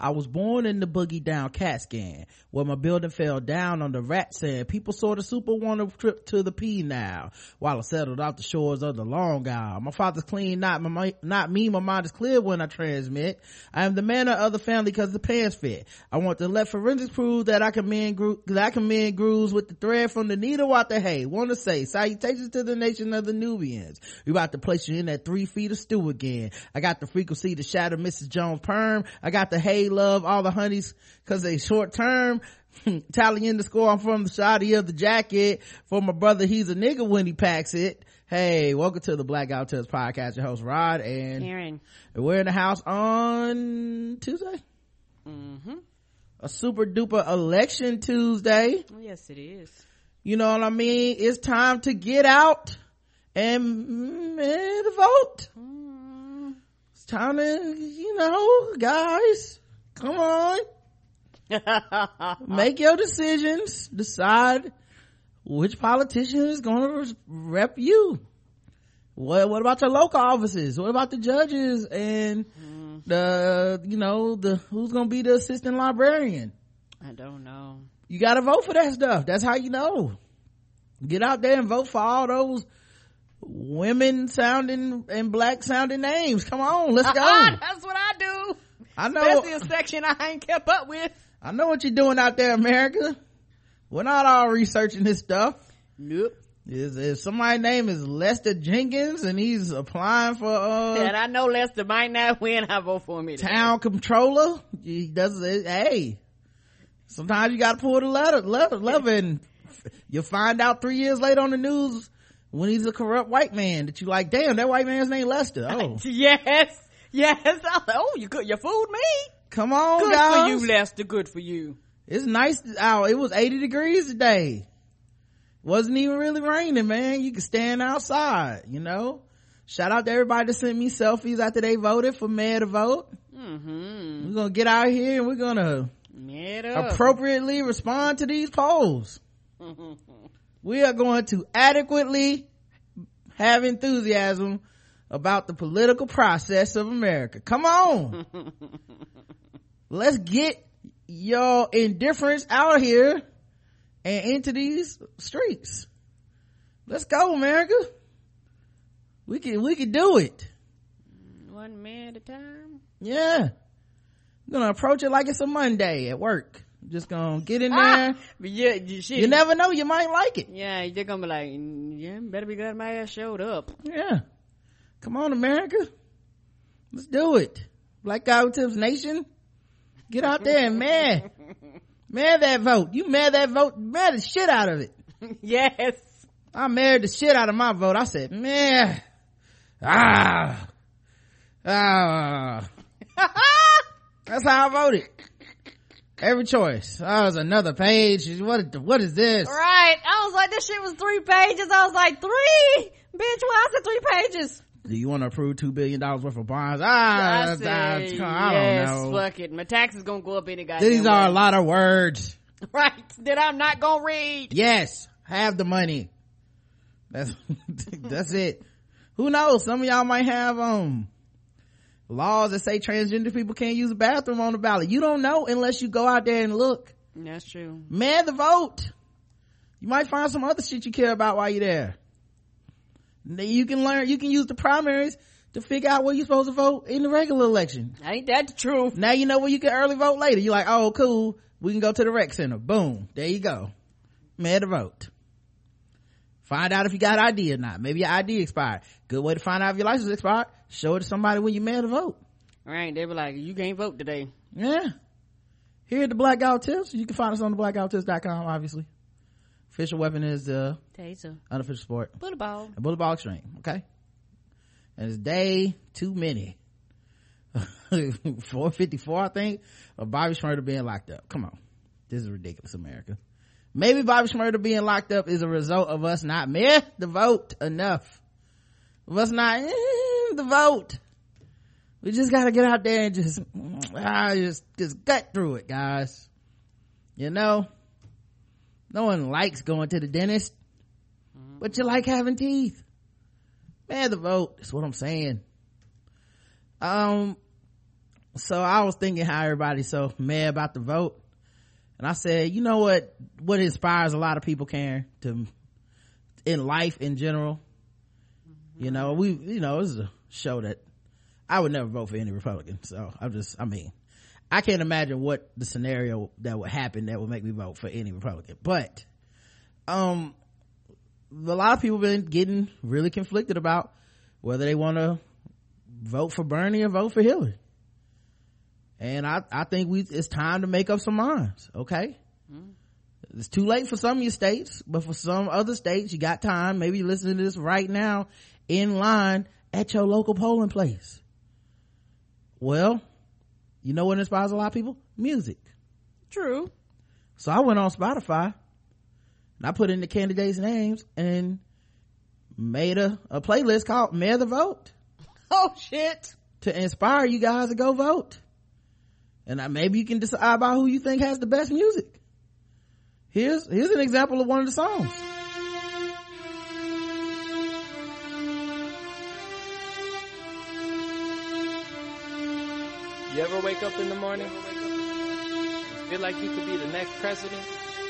I was born in the boogie down cat scan where my building fell down on the rat sand. People sort of super want a trip to the P now while I settled off the shores of the Long Isle. My father's clean, not my, not me. My mind is clear when I transmit. I am the man of the family because the pants fit. I want to let forensics prove that I can mend, that I can grooves with the thread from the needle out the hay. Want to say salutations to the nation of the Nubians. We about to place you in that three feet of stew again. I got the frequency to shatter Mrs. Jones perm. I got the hay love all the honeys cause they short term tallying the score I'm from the shoddy of the jacket for my brother he's a nigga when he packs it hey welcome to the black out tips podcast your host rod and Karen. we're in the house on tuesday Mm-hmm. a super duper election tuesday Oh, yes, it is. you know what i mean it's time to get out and mm, vote Mm. it's time to you know guys come on. Make your decisions. Decide which politician is going to rep you. What what about your local offices? What about the judges and mm-hmm. the you know the who's going to be the assistant librarian? I don't know. you got to vote for that stuff. That's how you know. Get out there and vote for all those women sounding and black sounding names. Come on let's uh-uh, go. That's what I do. I know Especially a section I ain't kept up with. I know what you're doing out there, America. We're not all researching this stuff. Nope. Is if somebody's name is Lester Jenkins and he's applying for and uh I know Lester might not win. I vote for him. Town. town controller, he does it. Hey, sometimes you got to pull the letter, letter, lever, and you'll find out three years later on the news when he's a corrupt white man that you like. Damn, that white man's name Lester. Oh, Yes. Yes. I like, oh, you could, you fooled me. come on, Good guys. for you, Lester. Good for you. It's nice out. It was 80 degrees today. Wasn't even really raining, man. You could stand outside, you know? Shout out to everybody that sent me selfies after they voted for meh the vote. Mm-hmm. We're gonna get out here and we're gonna appropriately respond to these polls. we are going to adequately have enthusiasm about the political process of America. Come on. Let's get your indifference out here and into these streets. Let's go, America. We can, we can do it. One man at a time. Yeah. I'm gonna approach it like it's a Monday at work. Just gonna get in there. Ah, but yeah, you, shit. You never know, you might like it. Yeah, they're gonna be like, mm, yeah, better be glad my ass showed up. Yeah. Come on, America. Let's do it. Black Guy Who Tips Nation. Get out there and man. Man that vote. You mad that vote? Mad the shit out of it. yes. I married the shit out of my vote. I said, man. Ah. Ah. That's how I voted. Every choice. Oh, was another page. What, what is this? Right. I was like, this shit was three pages. I was like, three? Bitch, why is it three pages? Do you want to approve $2 billion worth of bonds? Ah, I, say, I, yes, I don't know. fuck it. My tax is gonna go up any goddamn These are a lot of words. Right. That I'm not gonna read. Yes, have the money. That's that's it. Who knows? Some of y'all might have um laws that say transgender people can't use a bathroom on the ballot. You don't know unless you go out there and look. That's true. Man the vote. You might find some other shit you care about while you're there. You can learn, you can use the primaries to figure out where you're supposed to vote in the regular election. Ain't that the truth? Now you know where you can early vote later. You're like, oh, cool. We can go to the rec center. Boom. There you go. Mail to vote. Find out if you got ID or not. Maybe your ID expired. Good way to find out if your license expired. Show it to somebody when you mail to vote. Right. They be like, you can't vote today. Yeah. Here at the Blackout Tips. You can find us on the blackouttips.com, obviously. Official weapon is uh Taser. unofficial sport. Bullet ball. A bullet ball extreme. Okay. And it's day too many. 454, I think, of Bobby Shmurda being locked up. Come on. This is ridiculous, America. Maybe Bobby Shmurda being locked up is a result of us not meh the vote enough. Of us not eh, the vote. We just gotta get out there and just, ah, just, just gut through it, guys. You know? No one likes going to the dentist, but you like having teeth. man the vote is what i'm saying. Um so i was thinking how everybody's so mad about the vote. And i said you know what what inspires a lot of people karen to in life in general? You know we you know this is a show that i would never vote for any republican. So i'm just i mean i can't imagine what the scenario that would happen that would make me vote for any republican. But um a lot of people been getting really conflicted about whether they want to vote for bernie or vote for hillary. And i i think we it's time to make up some minds okay? It's too late for some of your states but for some other states you got time. Maybe you're listening to this right now in line at your local polling place. Well you know what inspires a lot of people? Music. True. so i went on spotify and i put in the candidates names and made a, a playlist called meh the vote. Oh shit. to inspire you guys to go vote. And I, maybe you can decide about who you think has the best music. Here's here's an example of one of the songs You ever wake up in the morning? Feel like you could be the next president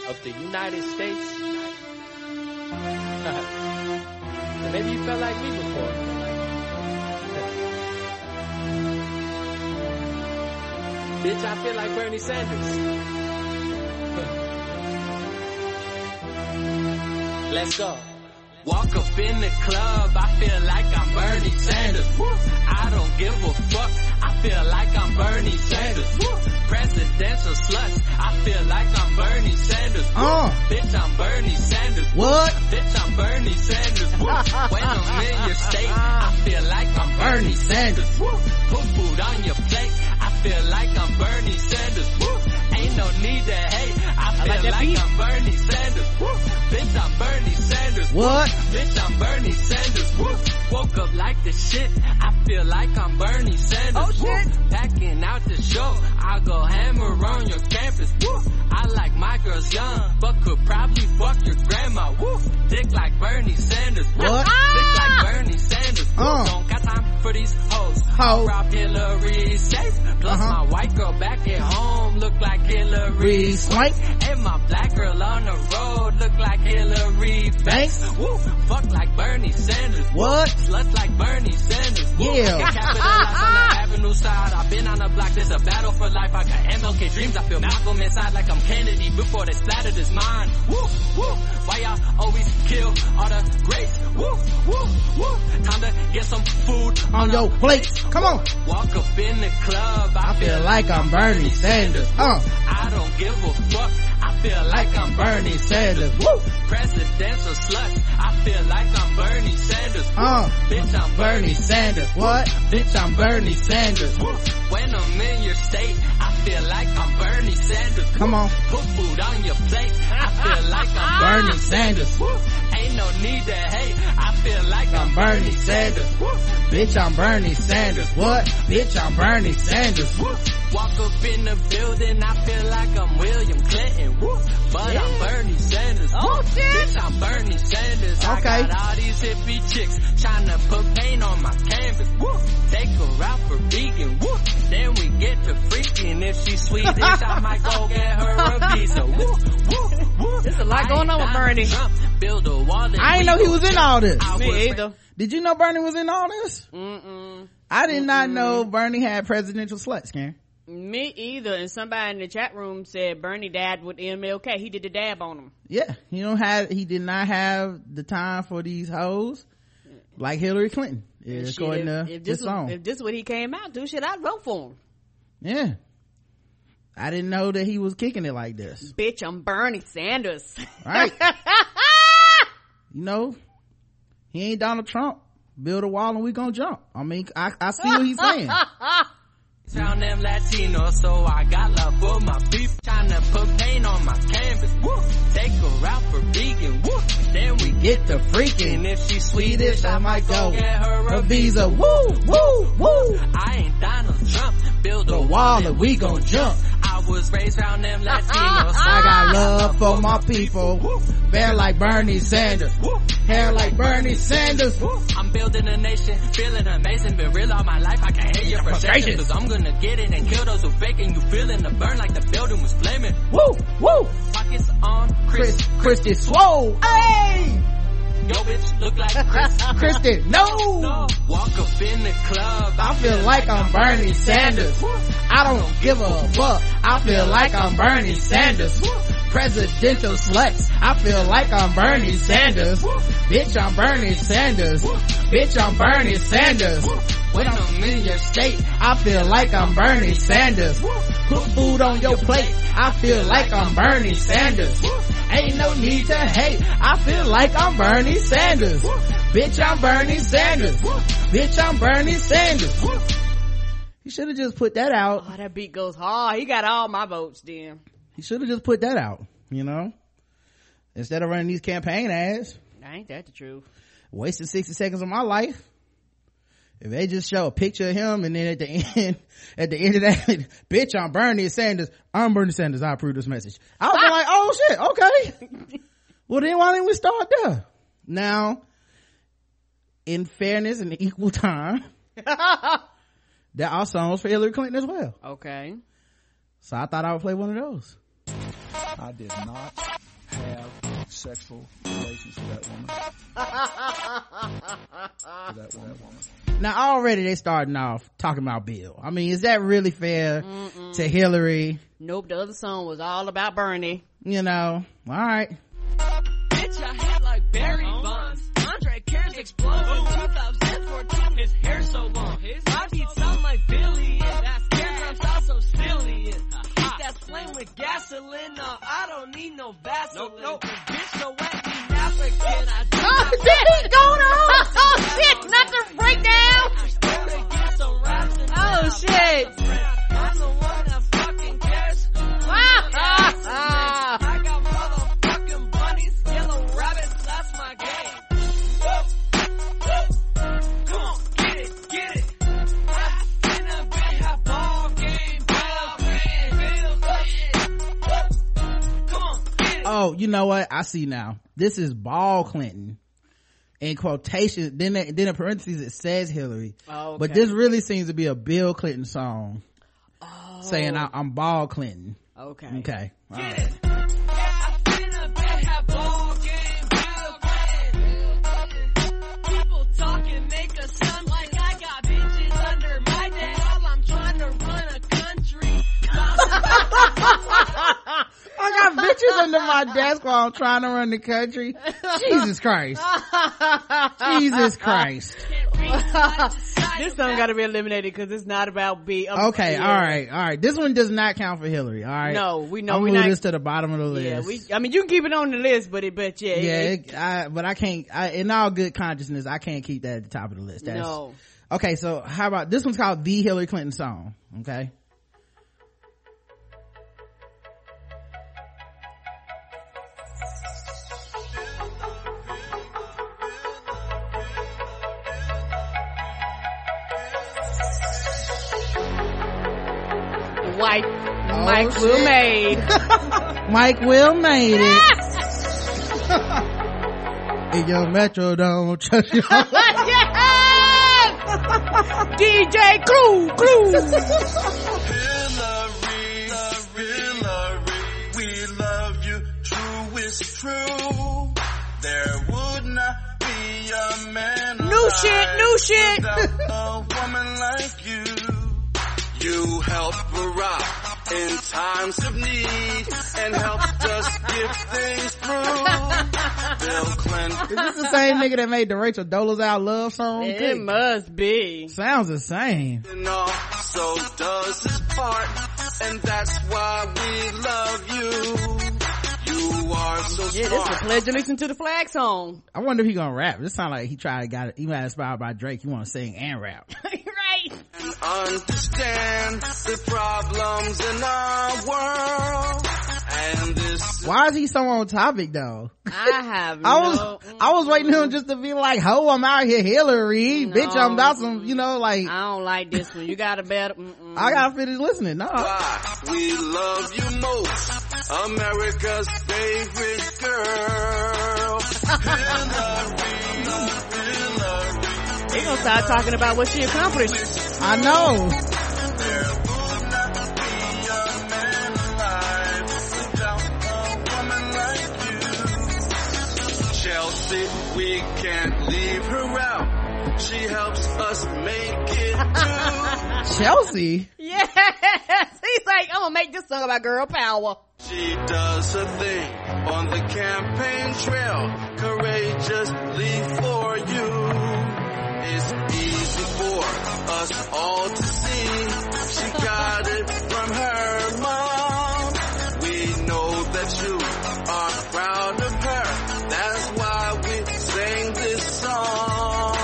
of the United States? Maybe you felt like me before. Bitch, I feel like Bernie Sanders. Let's go. Walk up in the club, I feel like I'm Bernie Sanders. I don't give a fuck, I feel like I'm Bernie Sanders. Woo. Presidential sluts, I feel like I'm Bernie Sanders. Uh. Bitch, I'm Bernie Sanders. What? Bitch, I'm Bernie Sanders. When I'm in your state, I feel like I'm Bernie Sanders. Woo. Put food on your plate, I feel like I'm Bernie Sanders. Ain't no need to hate, I feel like that like, beat. I'm Bernie Sanders. Woo. Bitch, I'm Bernie Sanders. What? Bitch, I'm Bernie Sanders. Woo. Woke up like the shit. I feel like I'm Bernie Sanders. Oh, shit. Packing out the show. I'll go hammer on your campus. Woo. I like my girls young, but could probably fuck your grandma. Woo. Dick like Bernie Sanders. What? Dick like Bernie Sanders. Uh. Don't for these hoes. Ho. Rob Hillary safe. Plus Uh-huh. my white girl back at home look like Hilary Swank. and my black girl on the road look like Hilary Banks. Woo, fuck like Bernie Sanders. What? Sluts like Bernie Sanders. Woo. Yeah. Capitalize on the avenue side. I've been on the block. There's a battle for life. I got MLK dreams. I feel Malcolm inside like I'm Kennedy before they splattered his mind. Woo, woo. Why y'all always kill all the greats? Woo, woo, woo. Time to get some food on your plate come on Walk up in the club. I, i feel like i'm bernie sanders uh I don't give a fuck. I feel like I'm Bernie Sanders. Woo. Presidential sluts. I feel like I'm Bernie Sanders. Uh. Bitch, I'm Bernie Sanders. what bitch i'm bernie sanders Woo. When I'm in your state, I feel like I'm Bernie Sanders. come on Put food on your plate. I feel like I'm bernie sanders Woo. Ain't no need to hate. I feel like I'm Bernie Sanders. Woo. bitch i'm bernie sanders what bitch i'm bernie sanders Woo. Walk up in the building, I feel like I'm William Clinton. Woo. But I'm Bernie Sanders. Oh, Woo. shit. Bitch, I'm Bernie Sanders. Okay. I got all these hippie chicks trying to put paint on my canvas. Woo. Take her out for vegan. Woo. Then we get to freaking. If she's Swedish, I might go get her a visa. Woo. Woo. Woo. There's a lot I going on with Bernie. Trump. Build a wall i didn't know he was in all this I Me either. did you know bernie was in all this Mm-mm. i did not know bernie had presidential sluts karen Me either. And somebody in the chat room said Bernie dad with MLK. He did the dab on him. yeah he don't have he did not have the time for these hoes like hillary clinton yeah, shit, according if, to if this this song was, if this is what he came out to, shit, I'd vote for him. yeah i didn't know that he was kicking it like this Bitch, I'm Bernie Sanders. right you know he ain't donald trump build a wall and we gonna jump i mean i, I see what he's saying Sound them Latino, so I got love for my beef. Tryna put paint on my canvas. Woo. Take her out for vegan. Woo. Then we get the And freaking if she's Swedish, I might go get her a visa woo woo woo I ain't Donald Trump. Build a wall and we gon' jump I was raised around them ah, ah, Latinos. Ah, I got love for my people. Bear like Bernie Sanders. Hair like Bernie Sanders. I'm building a nation, feeling amazing, been real all my life. I can hear your frustration, cause I'm gonna get it and kill those who faking. You feeling the burn like the building was flaming. Woo, woo. Pockets on Chris. Chris, Christy Swole. Hey! Yo, bitch, look like Chris. Christy, no! No. Walk up in the club. I feel like I'm Bernie Sanders. I don't give a fuck. I feel like I'm Bernie Sanders. Presidential sluts. I feel like I'm Bernie Sanders. Bitch, I'm Bernie Sanders. Bitch, I'm Bernie Sanders. When I'm in your state, I feel like I'm Bernie Sanders. Put food on your plate. I feel like I'm Bernie Sanders. Ain't no need to hate. I feel like I'm Bernie Sanders. Bitch, I'm Bernie Sanders. Bitch, I'm Bernie Sanders. He should have just put that out. Oh, that beat goes hard. He got all my votes then. He should have just put that out, you know? Instead of running these campaign ads. Ain't that the truth? Wasted 60 seconds of my life. If they just show a picture of him and then at the end, at the end of that, bitch, I'm Bernie Sanders. I'm Bernie Sanders. I approve this message. I was like, oh shit, okay. well then why didn't we start there? Now, in fairness and equal time, there are songs for Hillary Clinton as well. Okay. So I thought I would play one of those. I did not have sexual relations with that woman. with that woman. Now already they starting off talking about Bill. I mean, is that really fair to Hillary? Nope, the other song was all about Bernie. You know, all right. Bitch, I hit like Barry Bonds. Andre cares explode. 2014, his hair so long. Gasoline. No, I don't need no Vaseline. Nope, nope. Bitch, so wet, me African. I do Oh, not shit, he's going on! Oh, oh shit, not the breakdown! wanna get some raps and Oh shit! Oh, you know what? I see now. This is Ball Clinton. In quotation, then then in parentheses it says Hillary. Oh, But this really seems to be a Bill Clinton song. Saying oh. I, I'm Ball Clinton. Okay. Okay. Bitches under my desk while I'm trying to run the country. Jesus Christ. Jesus Christ. this song got to be eliminated because it's not about B. Okay, all right, all right. This one does not count for Hillary. All right. No, we know I'm we gonna move not- this to the bottom of the list. Yeah, we. I mean, you can keep it on the list, but it, but yeah, yeah, it- it, I, but I can't. I, in all good consciousness, I can't keep that at the top of the list. That's, no. Okay, so how about this one's called the Hillary Clinton song? Okay. White Oh, Mike Will made. Mike Will made it. In Young Metro, don't trust you. yes! DJ Clue, Clue. Hillary, Hillary, we love you, true is true. There would not be a man New shit, new shit. a woman like you. You help Barack in times of need and helped us get things through. Bill Clinton. Is this the same nigga that made the Rachel Dolezal love song? It Good. must be. Sounds the same. and also does his part, and that's why we love you. You are so Yeah, this is a smart. pledge allegiance to the flag song. I wonder if he gonna rap. This sound like he tried to got it. He got inspired by Drake. He want to sing and rap. right. and understand the problems in our world And this Why is he so on topic though? I have I was no, I was waiting for him just to be like, "Ho, I'm out here, Hillary, bitch, I'm about some, you know, like I don't like this one. You got a better. Mm-mm. I gotta finish listening." No, why we love you most. America's favorite girl. Hillary, Hillary. They gonna start talking about what she accomplished. I know. There will not be a man alive without a woman like you. Chelsea, we can't leave her out. She helps us make it through. Chelsea. Yes, he's like, I'm gonna make this song about girl power. She does her thing on the campaign trail, courageously for you. It's easy for us all to see. She got it from her mom. We know that you are proud of her. That's why we sing this song.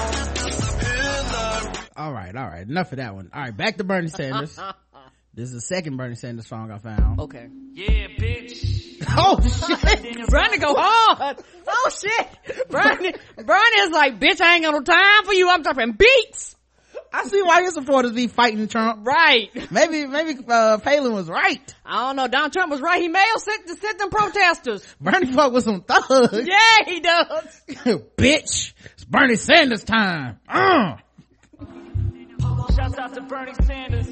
All right, all right, enough of that one. All right, back to Bernie Sanders. this is the second Bernie Sanders song I found. Okay. Yeah, bitch. Oh shit! Bernie go hard. Oh shit. Bernie, Bernie is like, bitch, I ain't got no time for you. I'm dropping beats. I see why your supporters be fighting Trump. Right. Maybe, maybe uh, Palin was right. I don't know. Donald Trump was right. He may have sent, sent them protesters. Bernie fuck with some thugs. Yeah, he does. Bitch, it's Bernie Sanders time. Uh. Shouts out to Bernie Sanders.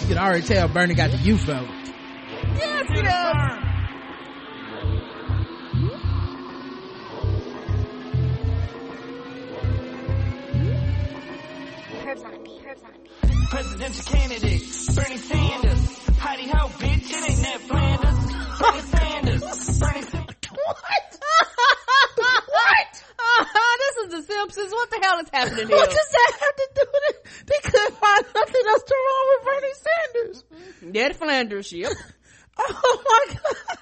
You can already tell Bernie got the youth vote. Yes, he does. Herbs on a beat. Herbs on a beat. Presidential candidate, Bernie Sanders. Heidi ho, bitch, it ain't Ned Flanders. Bernie Sanders. Bernie Sanders. what? Uh-huh, this is the Simpsons. What the hell is happening here? What does that have to do with it? They couldn't find nothing else to wrong with Bernie Sanders. Ned Flanders, yep. Oh my god.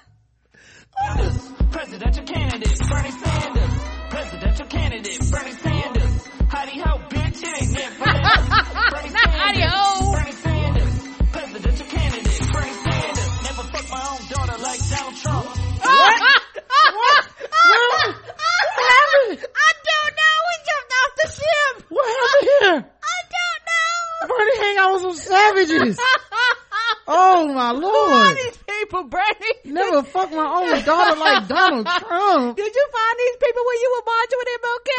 Presidential candidate, Bernie Sanders. Presidential candidate, Bernie Sanders. Heidi ho, bitch, it ain't Ned Flanders. Bernie Sanders. Howdy ho. Bernie Sanders. Presidential candidate, Bernie Sanders. Never fuck my own daughter like Donald Trump. What? What? what? happened? I don't know. We jumped off the ship. What happened here? I don't know. Bernie hang out with some savages. Oh my Who are lord. these people, Bernie? Never fuck my own daughter like Donald Trump. Did you find these people when you were marching with MLK?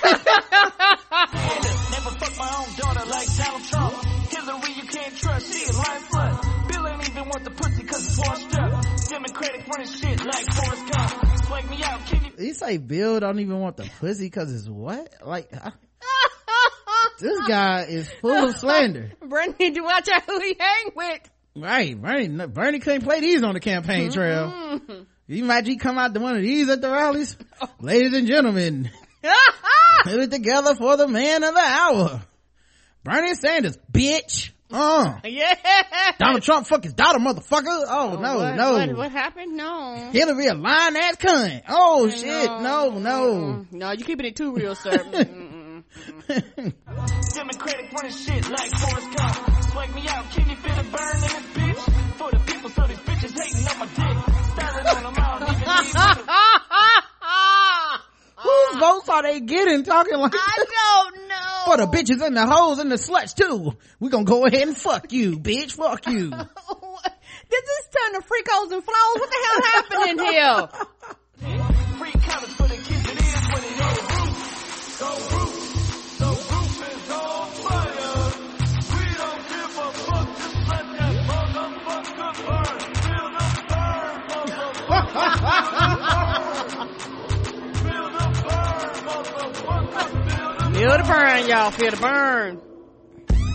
Sanders. Never fuck my own daughter like Donald Trump. Hillary, you can't trust. She a lying. Bill ain't even want the pussy cause it's washed up. Democratic running shit like Forrest Gump. Swipe me out, can you? You say Bill don't even want the pussy cause it's what? Like, I- this guy is full of slander. Bernie need to watch out who he hang with. Right, Bernie, Bernie couldn't play these on the campaign trail. You imagine he come out to one of these at the rallies? Ladies and gentlemen, put it together for the man of the hour. Bernie Sanders, bitch. Uh. yeah. Donald Trump fuck his daughter, motherfucker. Oh, no, what, no. What, what happened? No. Hillary a lying ass cunt. Oh shit, no, no. No, you keeping it too real, sir. Mm-mm. Democratic running shit like Forrest Gump. Swipe me out, can you feel the burn in this bitch? For the people, so these bitches hating on my dick. Staring on them, I don't even need Whose votes are they getting talking like I this? don't know. For the bitches and the hoes and the sluts too. We gonna go ahead and fuck you, bitch. Fuck you. Did this turn to freakos and flows? What the hell happened in here? Feel the burn, y'all. Feel the burn.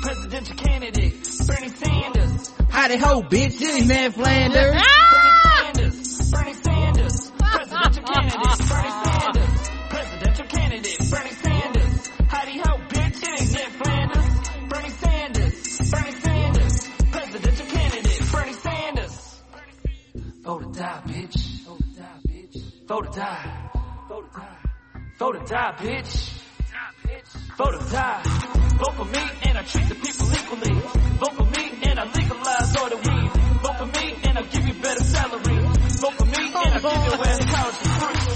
presidential candidate, Bernie Sanders. Howdy ho, bitch. This is Ned Flanders. Ah! Bernie Sanders, Bernie Sanders, presidential candidate, Bernie Sanders, presidential candidate, Bernie Sanders. Howdy ho, bitch, it ain't Ned Flanders. Bernie Sanders, Bernie Sanders, presidential candidate, Bernie Sanders. Vote or die, bitch. Vote or die, bitch. Vote or die. Vote or die. Vote or die, bitch. Die, bitch. Vote or die. Vote for me and I treat the people equally. Vote for me and I legalize all the weed. Vote for me and I give you better salary. Vote for me and I give your ass college for free.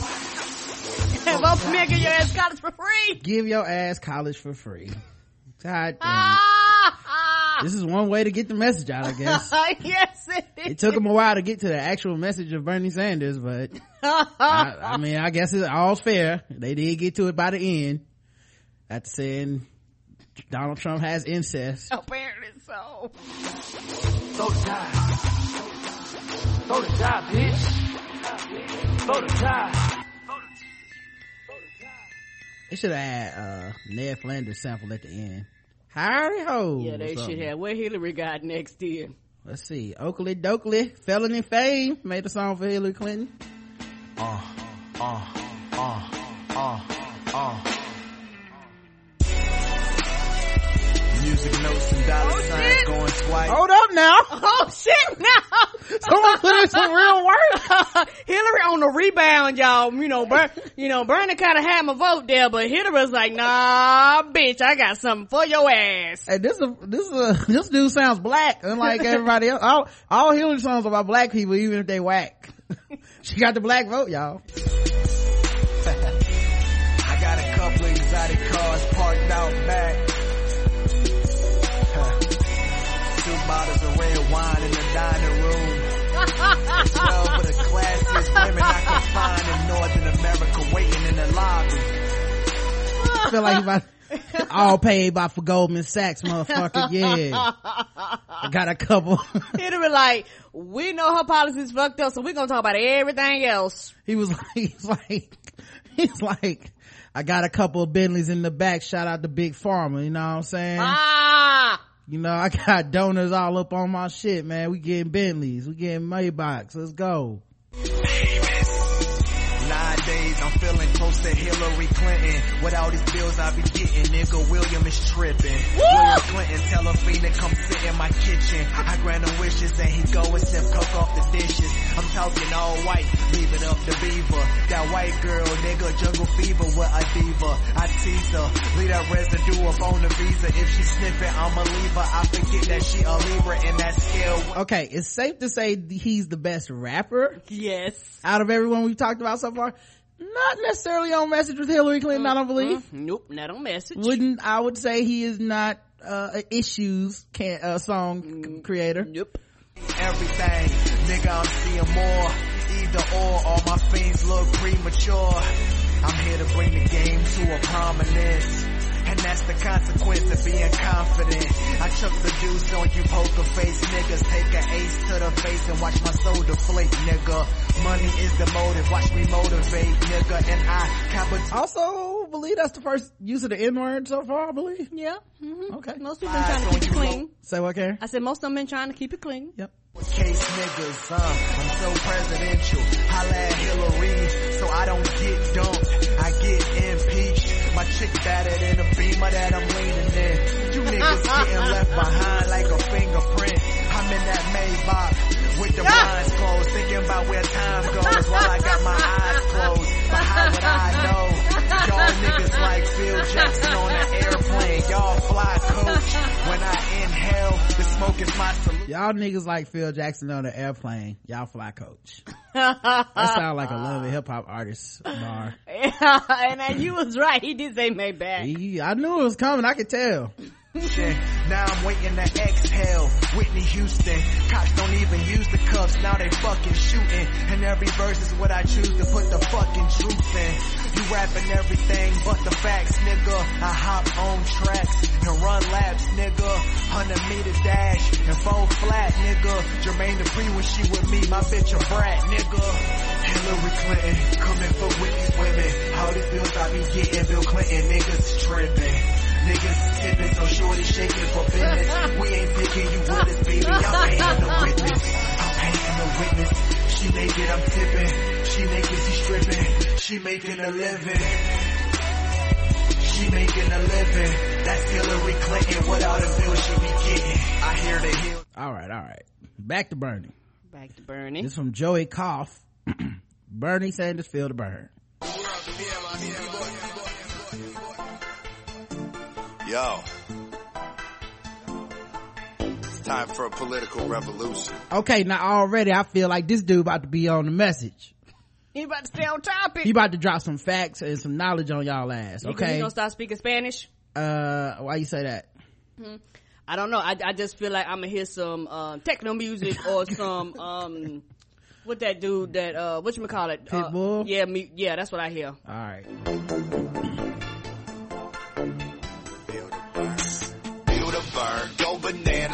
Vote for me and get your ass college for free. give your ass college for free God damn. This is one way to get the message out i guess yes, it it took them a while to get to the actual message of bernie sanders but I, I mean i guess it's all's fair they did get to it by the end after saying donald trump has incest Apparently so. Vote or die. Vote or die, bitch. Vote or die. they should have had uh ned flanders sample at the end howdy ho Yeah, they should have. Where Hillary got next year? let's see oakley dokley felony fame made a song for hillary clinton Uh, uh, uh, uh, uh. Music notes and dollar Oh, signs shit. going twice. hold up now Oh shit! now. someone put in some real work Hillary on the rebound, y'all. You know, Ber- you know, Bernie kind of had my vote there, but Hillary's like, nah, bitch, I got something for your ass. Hey, this is this is a, this dude sounds black, unlike everybody else. All, all Hillary songs are about black people, even if they whack. she got the black vote, y'all. I got a couple of exotic cars parked out back. Dining room. Twelve of the classiest women I can find in Northern America waiting in the lobby. I feel like he about, all paid by for Goldman Sachs, motherfucker. Yeah. I got a couple. Hillary like, we know her policies fucked up, so we're gonna talk about everything else. he was like, he's like, he's like, I got a couple of Bentleys in the back. Shout out to Big Pharma. You know what I'm saying? Ah, You know, I got donors all up on my shit, man. We getting Bentleys. We getting Maybachs. Let's go. Nowadays, I'm feeling close to Hillary Clinton. With all these bills I be getting, nigga, William is tripping. William Clinton tell a fiend to come sit in my kitchen. I grant him wishes and he go and sip coke off the dishes. I'm talking all white, leave it up to Beaver. That white girl, nigga, jungle fever with a diva. I tease her, leave that residue up on the visa. If she sniff it, I'ma leave her. I forget that she a Libra in that scale. Okay, it's safe to say he's the best rapper yes. out of everyone we've talked about so far. Not necessarily on message with Hillary Clinton, I don't believe. Nope, not on message. Wouldn't, I would say he is not, uh, a issues can, uh, song c- creator. Nope. everything. Nigga, I'm seeing more. Either or, all my fiends look premature. I'm here to bring the game to a prominence. And that's the consequence of being confident. I chuck the juice on you poker face niggas. Take an ace to the face and watch my soul deflate, nigga. Money is the motive, watch me motivate, nigga. And I capital. Also, believe that's the first use of the N word so far, I believe. Yeah. hmm Okay. Most people been trying to keep it clean. Say what, Karen? I said most of them been trying to keep it clean. Yep. Case niggas, uh, I'm so presidential. Holla at Hillary, so I don't get dumped. I get impeached. My chick better than a beamer that I'm leaning in. You niggas getting left behind like a fingerprint. I'm in that Maybach with the blinds closed, thinking about where time goes while I got my eyes closed. But how would I know? Y'all niggas like Phil Jackson on an airplane. Y'all fly coach. When I inhale, the smoke is my solution. Y'all niggas like Phil Jackson on the airplane. Y'all fly coach. That sound like a love and hip hop artist bar. and uh, you was right. He did say Maybach. He- I knew it was coming. I could tell. Now I'm waiting to exhale. Whitney Houston. Cops don't even use the cuffs. Now they fucking shooting. And every verse is what I choose to put the fucking truth in. You rapping everything but the facts, nigga. I hop on tracks and run laps, nigga. 100 meter dash and fall flat, nigga. Jermaine Dupri when she with me, my bitch a brat, nigga. Hillary Clinton coming for these women. All these bills I be getting, Bill Clinton niggas tripping. Niggas tipping, so shorty shaking for business. We ain't picking you with us, baby. I'm paying the witness. I'm paying the witness. She make it, I'm tipping. She naked, she stripping. She making a living. She making a living. That's Hillary Clinton. What all the bills she be getting? I hear the hill. All right, all right. Back to Bernie. Back to Bernie. This from Joey Koff. Bernie Sanders feel the burn. Yo. It's time for a political revolution. Okay, now already I feel like this dude about to be on the message. He about to stay on topic. He about to drop some facts and some knowledge on y'all ass. You think Okay. He gonna start speaking Spanish? Uh, why you say that? I don't know. I, I just feel like I'm gonna hear some um, techno music or some um, what that dude that uh, what you call it? Pitbull? Uh, yeah, me. Yeah, that's what I hear. All right.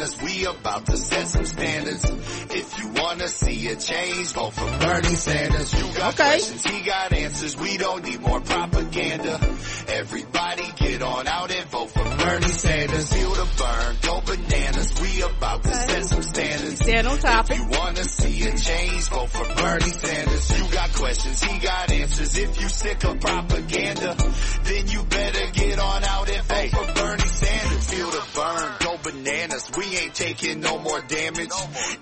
Bananas. We about to set some standards. If you wanna see a change, vote for Bernie Sanders. You got Okay. questions, he got answers. We don't need more propaganda. Everybody get on out and vote for Bernie Sanders. Feel the burn, go bananas. We about to set some standards. Stand on topic. If you wanna see a change, vote for Bernie Sanders. You got questions, he got answers. If you sick of propaganda, then you better get on out and vote for taking no more damage.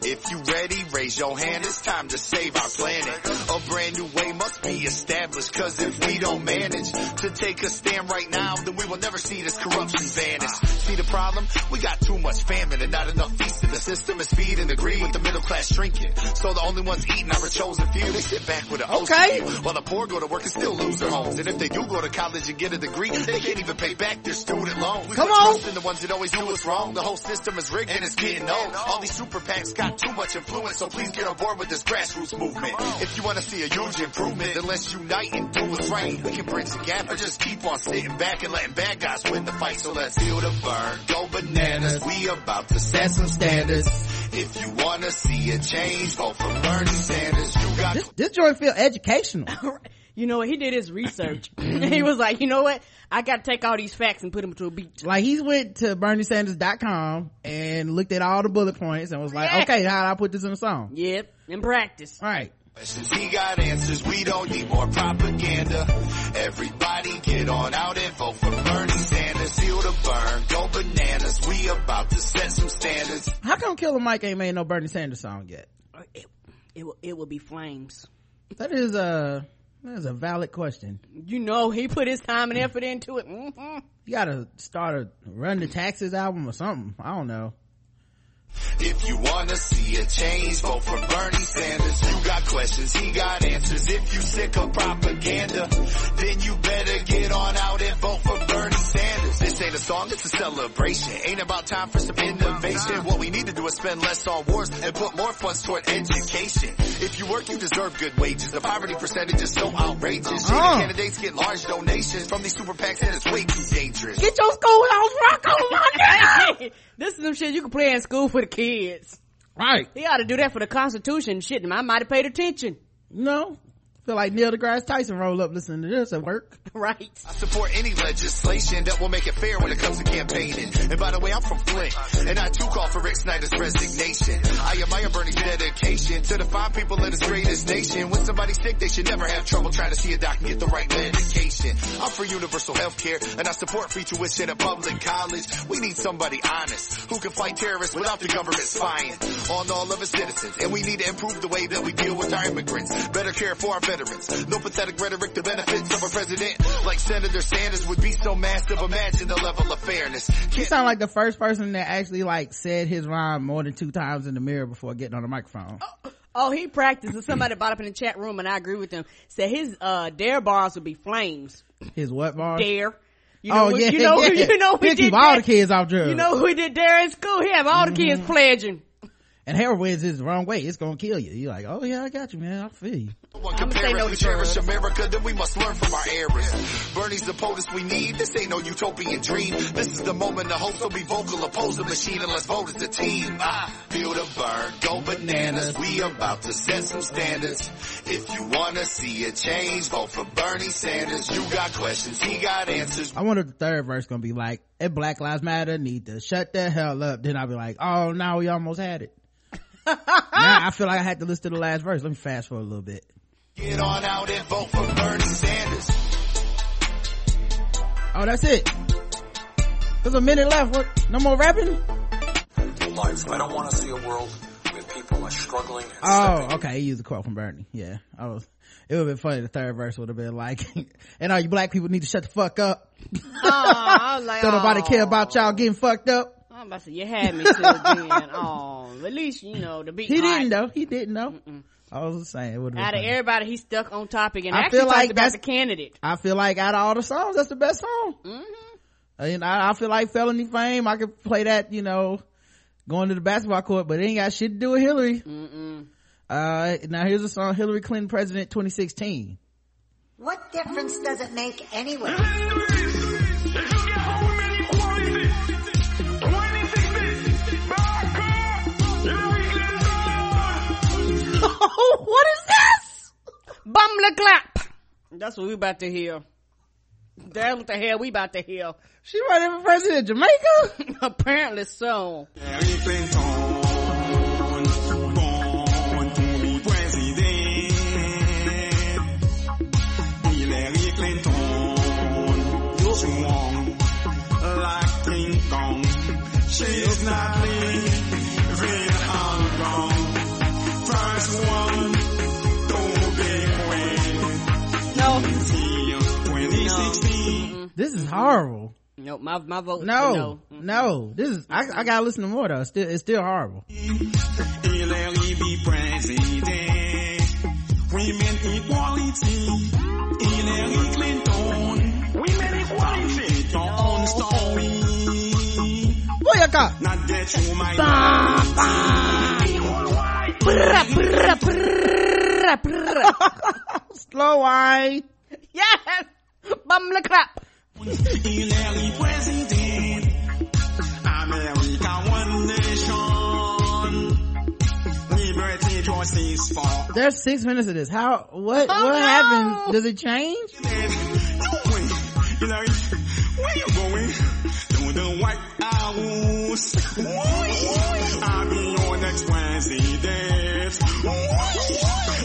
If you ready, raise your hand. It's time to save our planet. A brand new way must be established. Cause if we don't manage to take a stand right now, then we will never see this corruption vanish. See the problem? We got too much famine and not enough feasting. System is feeding the greed with the middle class shrinking. So the only ones eating are a chosen few. They sit back with an Okay. OCD, while the poor go to work and still lose their homes. And if they do go to college and get a degree, they can't even pay back their student loans. We Come on. the ones that always do us wrong. The whole system is rigged and it's getting old. All these super PACs got too much influence, so please get on board with this grassroots movement. If you want to see a huge improvement, then let's unite and do what's right. We can bridge the gap or just keep on sitting back and letting bad guys win the fight. So let's feel the burn, go bananas. We about to set some standards. If you want to see a change, vote for Bernie Sanders. You got This, this joint feel educational. You know what? He did his research. he was like, you know what? I got to take all these facts and put them to a beat. like he went to berniesanders.com and looked at all the bullet points and was like, Yeah. okay, how do I put this in a song? Yep, in practice. All right. questions. He got answers. We don't need more propaganda. Everybody get on out and vote for Bernie Sanders. Feel the burn. Go bananas. We about to set some standards. How come Killer Mike ain't made no Bernie Sanders song yet? It, it, will, it will be flames. That is a, that is a valid question. You know, he put his time and effort into it. hmm You gotta start a Run the Taxes album or something. I don't know. If you wanna see a change, vote for Bernie Sanders. You got questions, he got answers. If you sick of propaganda, then you better get on out and vote for Bernie Sanders. This ain't a song, it's a celebration. Ain't about time for some innovation. What we need to do is spend less on wars and put more funds toward education. If you work, you deserve good wages. The poverty percentage is so outrageous. Shady Uh. candidates get large donations from these super PACs and it's way too dangerous. Get your schoolhouse rock on my nigga! this is some shit you can play in school for the kids. Right. He ought to do that for the Constitution. Shit, I might have paid attention. You know? Feel like Neil deGrasse Tyson roll up listening to this at work. Right. I support any legislation that will make it fair when it comes to campaigning. And by the way, I'm from Flint, and I too call for Rick Snyder's resignation. I admire Bernie's dedication to the fine people of this greatest nation. When somebody's sick, they should never have trouble trying to see a doc and get the right medication. I'm for universal health care, and I support free tuition at public college. We need somebody honest who can fight terrorists without the government spying on all of its citizens. And we need to improve the way that we deal with our immigrants. Better care for our veterans. No pathetic rhetoric. The benefits of a president like Senator Sanders would be so massive. Imagine the level of fairness. He sound like the first person that actually like said his rhyme more than two times in the mirror before getting on the microphone. Oh, he practiced. And somebody brought up in the chat room, and I agree with him. Said his uh, dare bars would be flames. His what bar? Dare. You know, oh who- yeah, you know, who- yeah. you know, who He'll did keep all the kids off drugs. You know who did dare in school? He have all the kids Mm-hmm. pledging. and heroin is the wrong way. It's gonna kill you. You're like, oh yeah, I got you, man. I feel you. One I'ma compare no if we to cherish. America, then we must learn from our errors. Bernie's the POTUS we need. This ain't no utopian dream. This is the moment to hope. So be vocal, oppose the machine, and let's vote as a team. Ah, feel the burn, go bananas. We about to set some standards. If you wanna see a change, vote for Bernie Sanders. You got questions, he got answers. I wonder if the third verse gonna be like, if Black Lives Matter need to shut the hell up. Then I'll be like, oh, now we almost had it. now I feel like I had to listen to the last verse. Let me fast forward a little bit. Get on out and vote for Bernie Sanders. Oh, that's it. There's a minute left. What? No more rapping? life. I don't want to see a world where people people are struggling. And Oh, stepping okay. He used a quote from Bernie. Yeah. I was, it would have been funny. The third verse would have been like, and all you black people need to shut the fuck up. Oh, I was like, Don't nobody oh. care about y'all getting fucked up. I'm about to say, you had me to again. Oh, at least, you know, the beat. He didn't though. He didn't know. I was just saying it would have Out been of funny. everybody, he stuck on topic and I actually feel like about that's- the candidate. I feel like out of all the songs, that's the best song. Mm-hmm. And I, I feel like felony fame. I could play that, you know, going to the basketball court, but it ain't got shit to do with Hillary. Mm-mm. Uh, now here's a song, Hillary Clinton President 2016. What difference does it make anyway? what is this? Bumble clap. That's what we about to hear. That's what the hell we about to hear. She running for president of Jamaica? Apparently so. Hillary This is horrible. Nope, my, my vote No, is no. no, this is, I, I gotta listen to more though. It's still, it's still horrible. Hillary be president. Women equality. Hillary Clinton. Women equality. Don't story. Booyaka! Not that you might Brr, brr, brr, brr. Slow wine. Yes! Bumble clap. Hillary president. America one nation. Liberty, justice for There's six minutes of this. How, what, Oh, what no. happened? Does it change? Hillary, where you going? To the White House. I'll be your next president.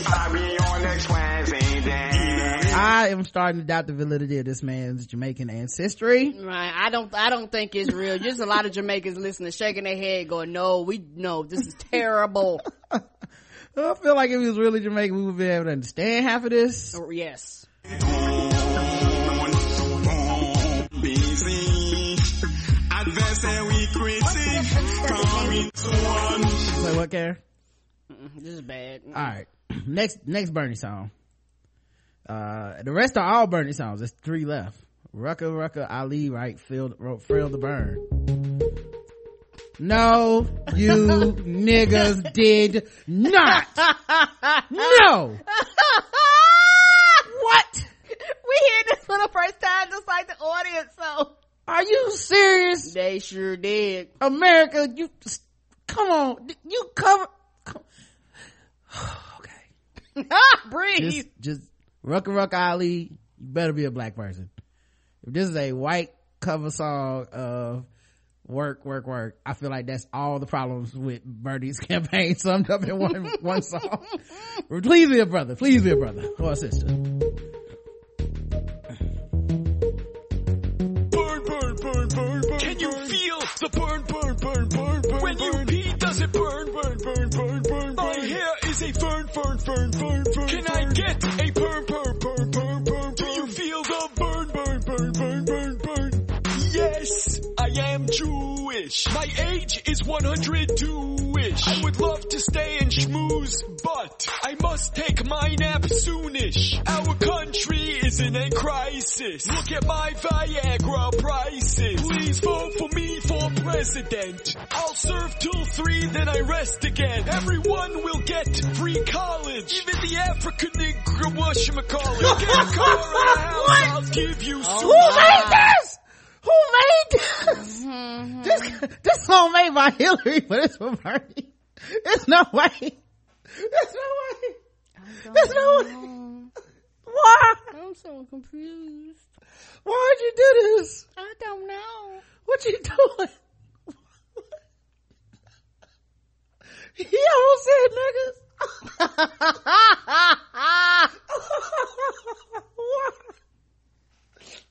I'll be your next president. I am starting to doubt the validity of this man's Jamaican ancestry. Right. I don't, I don't think it's real. Just a lot of Jamaicans listening, shaking their head going, no, we, no, this is terrible. I feel like if he was really Jamaican, we would be able to understand half of this. Oh, yes. Busy. Adversary critic. Coming to one. Wait, what, Karen? This is bad. All right. Next, next Bernie song. Uh, the rest are all Bernie songs. There's three left. Rucka Rucka Ali Wright Field wrote Frail to Burn. No, you niggas did not. No. What? We hear this for the first time, just like the audience, so. Are you serious? They sure did. America, you, come on. You cover, come- Breathe. just, just Rucka Ruck Ali, you better be a black person. If this is a white cover song of work, work, work, I feel like that's all the problems with Bernie's campaign summed up in one, one song. Please be a brother. Please be a brother or a sister. Burn, burn, burn, burn, burn. Can you feel the burn, burn, burn, burn, burn? When you pee, does it burn, burn, burn, burn, burn? My hair is a burn, burn, burn, burn, burn. Can I get a burn, burn, burn, burn, burn? Do you feel the burn, burn, burn, burn, burn, burn? Yes, Jewish. My age is 102-ish. I would love to stay and schmooze, but I must take my nap soonish. Our country is in a crisis. Look at my Viagra prices. Please vote for me for president. I'll serve till three, then I rest again. Everyone will get free college. Even the African Negro, whatchamacallit. Get a car and a house, I'll give you soon. Who made this? Who made mm-hmm. this? this? This song made by Hillary, but it's for Bernie. It's no way. There's no way. There's no way. Why? I'm so confused. Why'd you do this? I don't know. What you doing? he almost said niggas.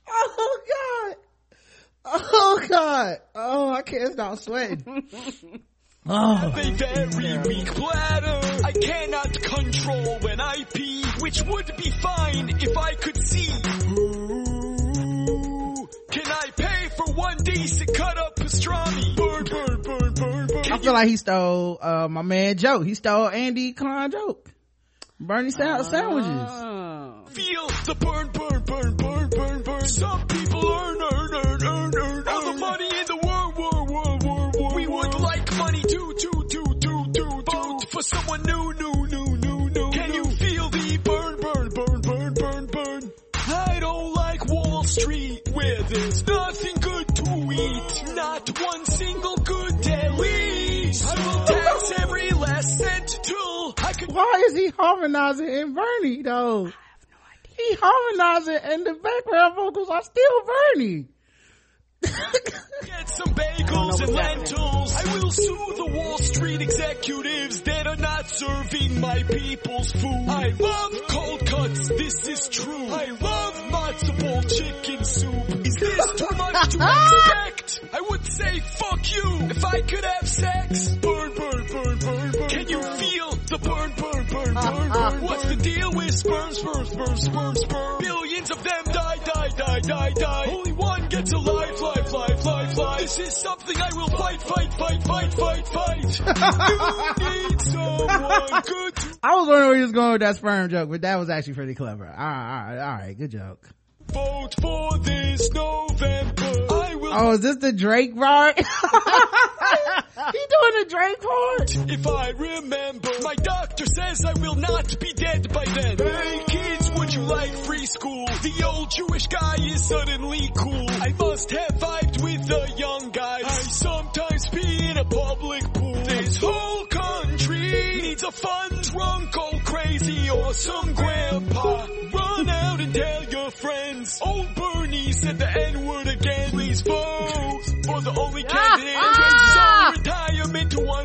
Oh God. Oh God. Oh, I can't stop sweating. Oh. have a very weak bladder. I cannot control when I pee, which would be fine if I could see. Ooh, can I pay for one decent cut up pastrami? Burn, burn, burn, burn, burn. I feel like he stole, uh, my man Joe. He stole Andy Klein joke. Bernie sa- sandwiches. Feel the burn, burn, burn, burn, burn, burn. Some people earn, earn, for someone new, new, new, new, new. Can you feel the burn, burn, burn, burn, burn, burn? I don't like Wall Street where there's nothing good to eat. Not one single good deli. I will tax every last cent till I can. Why is he harmonizing in Bernie though? I have no idea. He harmonizing and the background vocals are still Bernie. Get some bagels and lentils. I will sue the Wall Street executives that are not serving my people's food. I love cold cuts, this is true. I love matzo ball chicken soup. Is this too much to expect? I would say fuck you if I could have sex. Burn, burn, burn, burn, burn. Can you feel the burn, burn? What's the deal with sperm, sperm, sperm, sperm, sperm? Billions of them die, die, die, die, die. Only one gets a life, life, life, life, life. This is something I will fight, fight, fight, fight, fight, fight. you need someone good I was wondering where he was going with that sperm joke, but that was actually pretty clever. All right, all right, all right. Good joke. vote for this November. I will Oh, is this the Drake part? he doing the Drake part? if I remember. My doctor says I will not be dead by then. Hey kids, would you like free school? The old Jewish guy is suddenly cool. I must have vibed with the young guys. I sometimes pee in a public pool. This whole country needs a fun drunk old crazy awesome grandpa. Run out and tell your friends. Old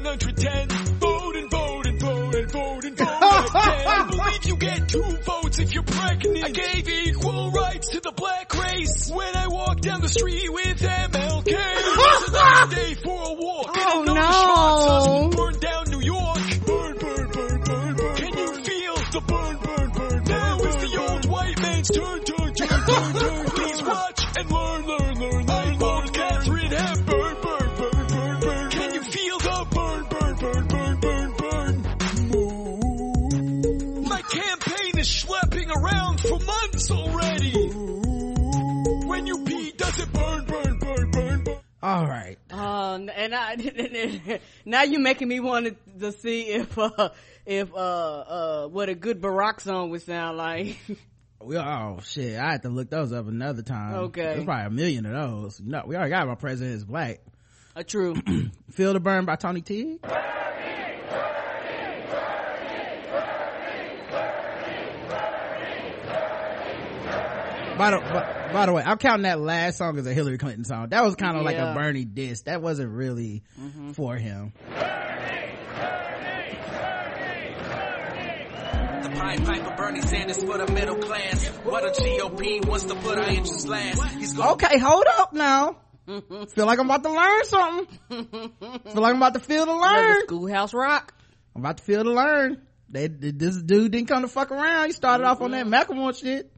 110. Vote and vote and vote and vote and vote. I believe you get two votes if you're pregnant. I gave equal rights to the black race when I walked down the street with MLK. It's another day for a walk. Oh, Schwartz husband down New York. Burn, burn, burn, burn, burn. Can you feel the burn, burn, burn? Now is the old white man's turn, turn, turn, turn, turn. Please watch and learn, learn. Um, and I, now you're making me want to, to see if, uh, if, uh, uh, what a good Barack song would sound like. We, oh shit, I had to look those up another time. Okay. There's probably a million of those. No, we already got my president is black. A true. Feel the Burn by Tony T. By the, by, by the way, I'm counting that last song as a Hillary Clinton song. That was kind of like a Bernie diss. That wasn't really mm-hmm. for him. The Pied Piper Bernie Sanders for the middle class. What a GOP wants to put our interests last. Going Okay, hold up now. Feel like I'm about to learn something. Feel like I'm about to feel to learn. Schoolhouse Rock. I'm about to feel to learn. They, this dude didn't come to fuck around. He started mm-hmm. off on that Macklemore shit.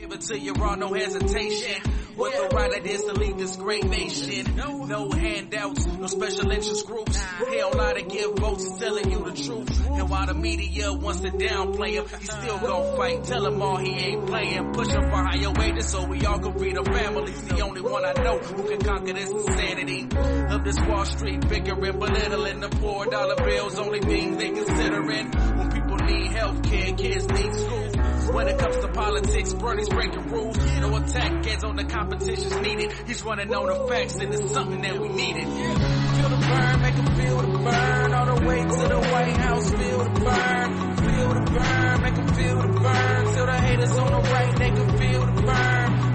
Give it to you raw, no hesitation. What the right it is to lead this great nation. No handouts, no special interest groups. Hell, lot to give votes telling you the truth. And while the media wants to downplay him, he still gon' fight. Tell him all he ain't playing. Push him for higher wages so we all can the family. He's the only one I know who can conquer this insanity. Of this Wall Street bickering, belittling the poor dollar bills, only things they considering. When people need health care, kids need school. When it comes to politics, Bernie's breaking rules. No attack ads on the competition's needed. He's running on the facts and it's something that we needed. Feel the burn, make him feel the burn. All the way to the White House, feel the burn. Feel the burn, make him feel the burn. Till the haters on the right, they can feel the burn.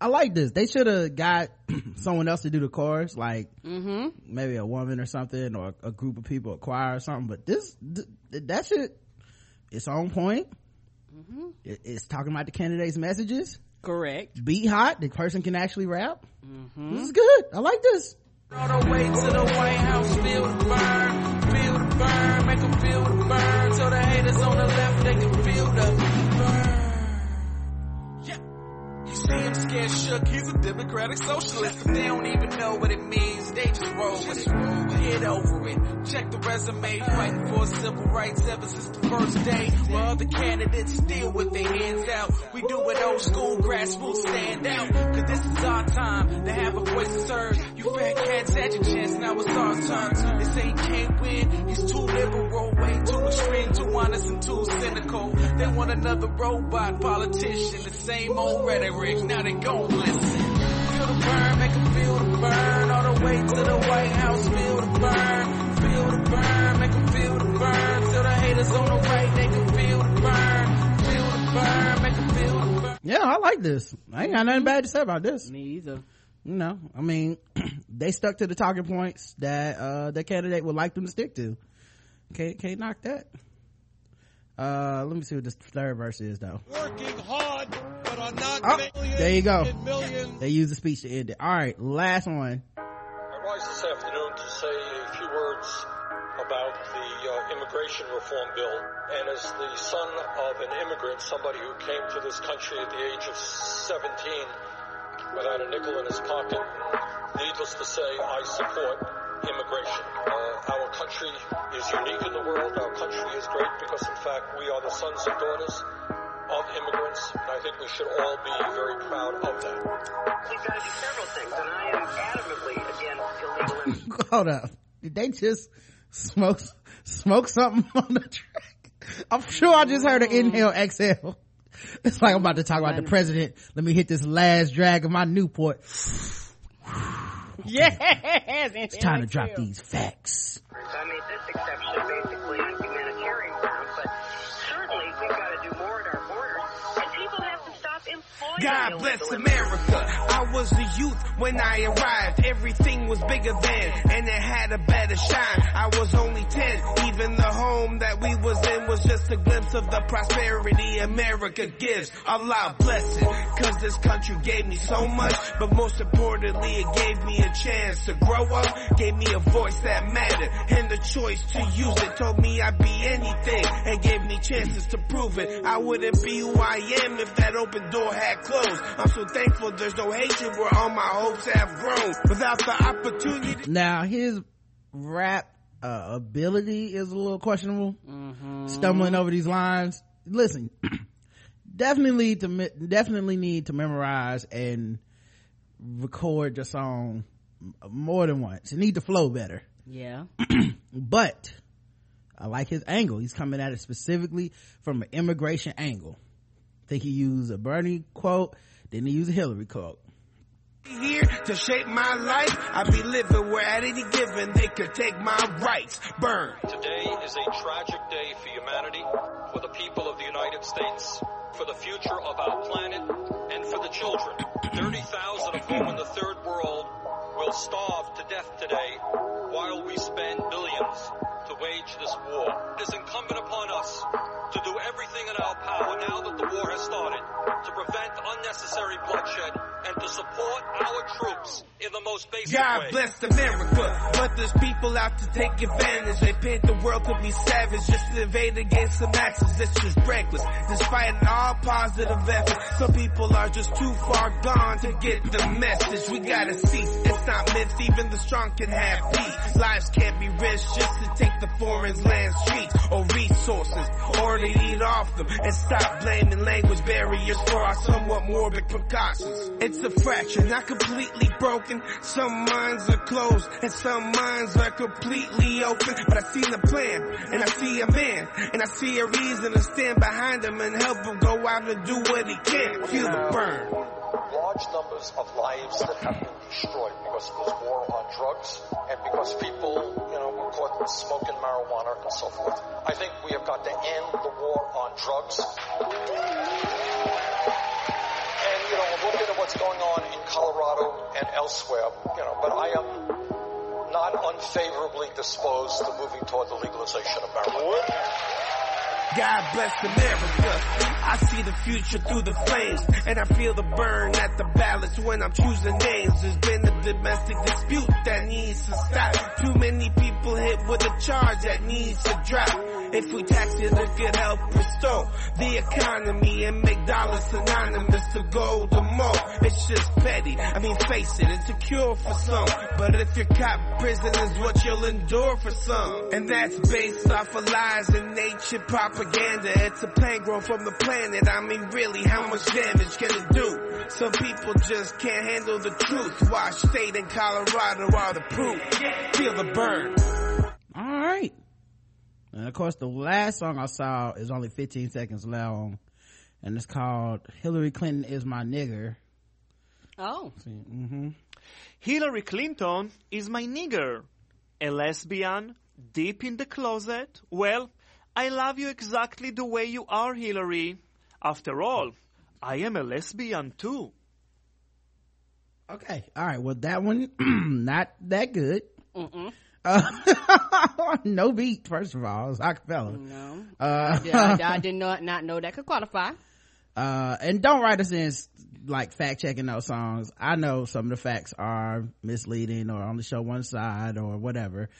I like this. They should have got someone else to do the chorus, like Mm-hmm. maybe a woman or something, or a group of people, a choir or something. But this, th- that shit, it's on point. Mm-hmm. It, it's talking about the candidates' messages. Correct. Beat hot. The person can actually rap. Mm-hmm. This is good. I like this. All the way to the White House, feel the burn, feel the burn, make them feel the burn. So the haters on the left, they can feel the burn. You see him scared shook, he's a democratic socialist, they don't even know what it means, they just roll with it. Get over it, check the resume, fighting for civil rights ever since the first day. While other candidates still with their hands out, we do it old school, grassroots stand out. Cause this is our time to have a voice to serve. You fat cats had your chance, now it's our turn. They say he can't win, he's too liberal, way too extreme, too honest and too cynical. They want another robot politician, the same old rhetoric, now they gon' listen. Feel the burn, make them feel the burn, all the way to the White House, feel the burn, feel the burn, make them feel the burn, till the haters on the right, they can feel the burn, feel the burn, make them feel the burn. Yeah, I like this. I ain't got nothing bad to say about this. Me either. You know, I mean, they stuck to the talking points that, uh, the candidate would like them to stick to. Can't, can't knock that. Uh, let me see what this third verse is though. Working hard, but are not Oh, millions there you go. millions. They use the speech to end it. All right, last one. I rise this afternoon to say a few words about the uh, immigration reform bill. And as the son of an immigrant, somebody who came to this country at the age of 17 without a nickel in his pocket, needless to say, I support immigration. Uh, our country is unique in the world. Our country is great because, in fact, we are the sons and daughters of immigrants. And I think we should all be very proud of that. We've got to do several things, and I am adamantly against illegal Hold up. Did they just smoke, smoke something on the track? I'm sure I just heard an inhale, exhale. It's like I'm about to talk about the president. Let me hit this last drag of my Newport. Yes. It's time to drop these facts. I made this exception basically on humanitarian grounds, but certainly we've got to do more at our borders, and people have to stop employing God bless illegal America. I was a youth when I arrived. Everything was bigger then, and it had a better shine. I was only 10. Even the home that we was in was just a glimpse of the prosperity America gives. Allah bless it. Cause this country gave me so much, but most importantly, it gave me a chance to grow up, gave me a voice that mattered, and the choice to use it told me I'd be anything, and gave me chances to prove it. I wouldn't be who I am if that open door had closed. I'm so thankful there's no hatred where all my hopes have grown. Without the opportunity Now his rap uh, ability is a little questionable. Stumbling over these lines. Listen, definitely to definitely need to memorize and record your song more than once. You need to flow better. Yeah. but I like his angle. He's coming at it specifically from an immigration angle. I think he used a Bernie quote, then he used a Hillary quote. Here to shape my life, I'd be living where at any given they could take my rights. Burn. Today is a tragic day for humanity, for the people of the United States, for the future of our planet, and for the children. 30,000 of whom in the third world will starve to death today while we spend billions to wage this war. It is incumbent upon us to do everything in our power now that the war has started to prevent unnecessary bloodshed and to support our troops in the most basic God way. God bless America, but there's people out to take advantage. They paint the world to be savage, just to invade against some axes. It's just reckless, despite all positive effort. Some people are just too far gone to get the message. We gotta cease. It's not myth, even the strong can have peace. Lives can't be risked just to take the foreign land streets or resources, or to eat off them and stop blaming language barriers for our somewhat morbid precautions. It's a fracture, not completely broken. Some minds are closed and some minds are completely open. But I see the plan and I see a man and I see a reason to stand behind him and help him go out and do what he can. Feel the burn. Large numbers of lives that have been destroyed because of this war on drugs and because people, you know, were caught smoking marijuana and so forth. I think we have got to end the war on drugs. And, you know, a look at what's going on in Colorado and elsewhere, you know, but I am not unfavorably disposed to moving toward the legalization of marijuana. God bless America. I see the future through the flames, and I feel the burn at the ballots when I'm choosing names. There's been a domestic dispute that needs to stop. Too many people hit with a charge that needs to drop. If we tax it, it could help restore the economy and make dollars synonymous to gold or more. It's just petty. I mean, face it, it's a cure for some. But if you're caught, prison is what you'll endure for some. And that's based off of lies and nature propaganda. It's a plan grown from the planet. I mean, really, how much damage can it do? Some people just can't handle the truth. Why state and Colorado are the proof. Feel the burn. All right. And of course, the last song I saw is only 15 seconds long, and it's called "Hillary Clinton is My Nigger." Oh. Mm-hmm. Hillary Clinton is my nigger. A lesbian, deep in the closet. Well, I love you exactly the way you are, Hillary. After all, I am a lesbian too. Okay. All right. Well, that one not that good. Mm-mm. Uh, no beat. First of all, it's acapella. No. Uh, I, did, I, I did not not know that could qualify. uh, and don't write us in like fact checking those songs. I know some of the facts are misleading or only show one side or whatever.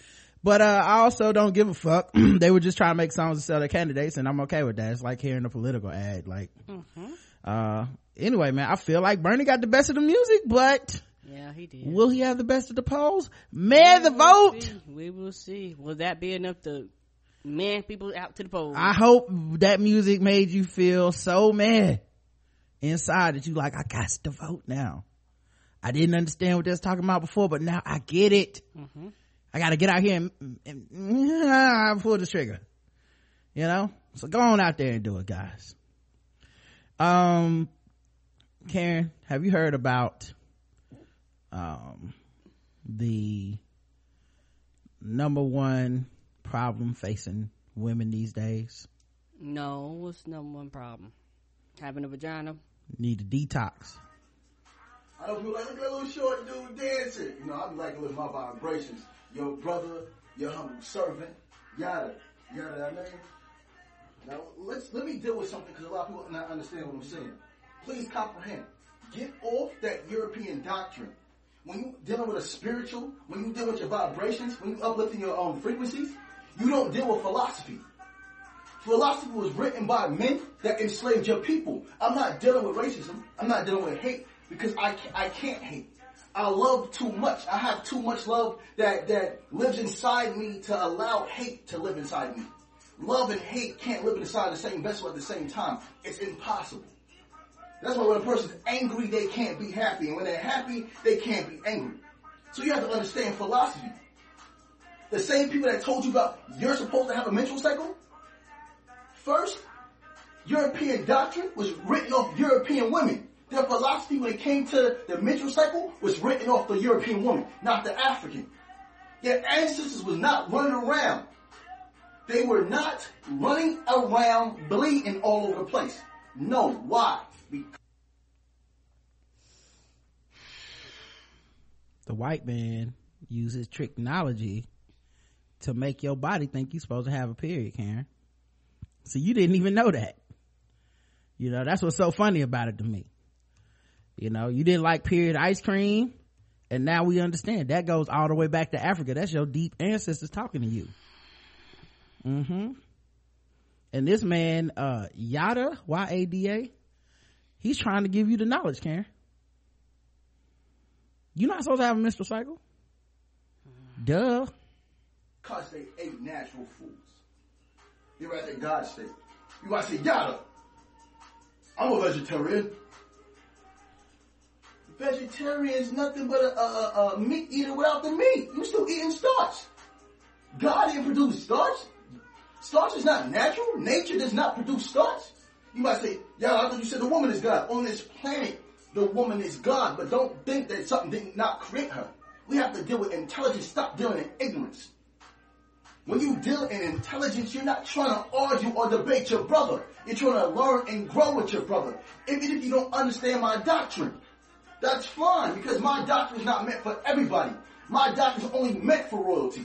But uh, I also don't give a fuck. they were just trying to make songs to sell their candidates, and I'm okay with that. It's like hearing a political ad. Like, Mm-hmm. uh, anyway, man, I feel like Bernie got the best of the music, but Yeah, he did. will he have the best of the polls? Meh the vote. See. We will see. Will that be enough to man people out to the polls? I hope that music made you feel so mad inside that you like, I got to vote now. I didn't understand what they was talking about before, but now I get it. Mhm. I gotta get out here and, and, and pull the trigger. You know? So go on out there and do it, guys. Um, Karen, have you heard about, um, the number one problem facing women these days? No, what's the number one problem? Having a vagina? Need a detox. I don't feel like, look at that little short dude dancing. You know, I be like with my vibrations. Your brother, your humble servant, yada, yada, I mean. Now, let's, let me deal with something because a lot of people not understand what I'm saying. Please comprehend. Get off that European doctrine. When you dealing with a spiritual, when you deal with your vibrations, when you uplifting your own frequencies, you don't deal with philosophy. Philosophy was written by men that enslaved your people. I'm not dealing with racism. I'm not dealing with hate because I I can't hate. I love too much. I have too much love that, that lives inside me to allow hate to live inside me. Love and hate can't live inside the same vessel at the same time. It's impossible. That's why when a person's angry, they can't be happy. And when they're happy, they can't be angry. So you have to understand philosophy. The same people that told you about you're supposed to have a menstrual cycle, first, European doctrine was written off European women. Their philosophy when it came to the menstrual cycle was written off the European woman, not the African. Their ancestors was not running around. They were not running around bleeding all over the place. No, why? Because The white man uses technology to make your body think you're supposed to have a period, Karen. So you didn't even know that. You know, that's what's so funny about it to me. You know, you didn't like period ice cream, and now we understand. That goes all the way back to Africa. That's your deep ancestors talking to you. Mm-hmm. And this man, uh, Yada, Y-A-D-A, he's trying to give you the knowledge, Karen. You're not supposed to have a menstrual cycle. Duh. Cause they ate natural foods. You're at that God state. You gotta say, yada. I'm a vegetarian. Vegetarian is nothing but a, a, a meat eater without the meat. You're still eating starch. God didn't produce starch. Starch is not natural. Nature does not produce starch. You might say, yeah, I thought you said the woman is God. On this planet, the woman is God. But don't think that something did not create her. We have to deal with intelligence. Stop dealing in ignorance. When you deal in intelligence, you're not trying to argue or debate your brother. You're trying to learn and grow with your brother. Even if you don't understand my doctrine, that's fine because my doctrine is not meant for everybody. My doctrine is only meant for royalty.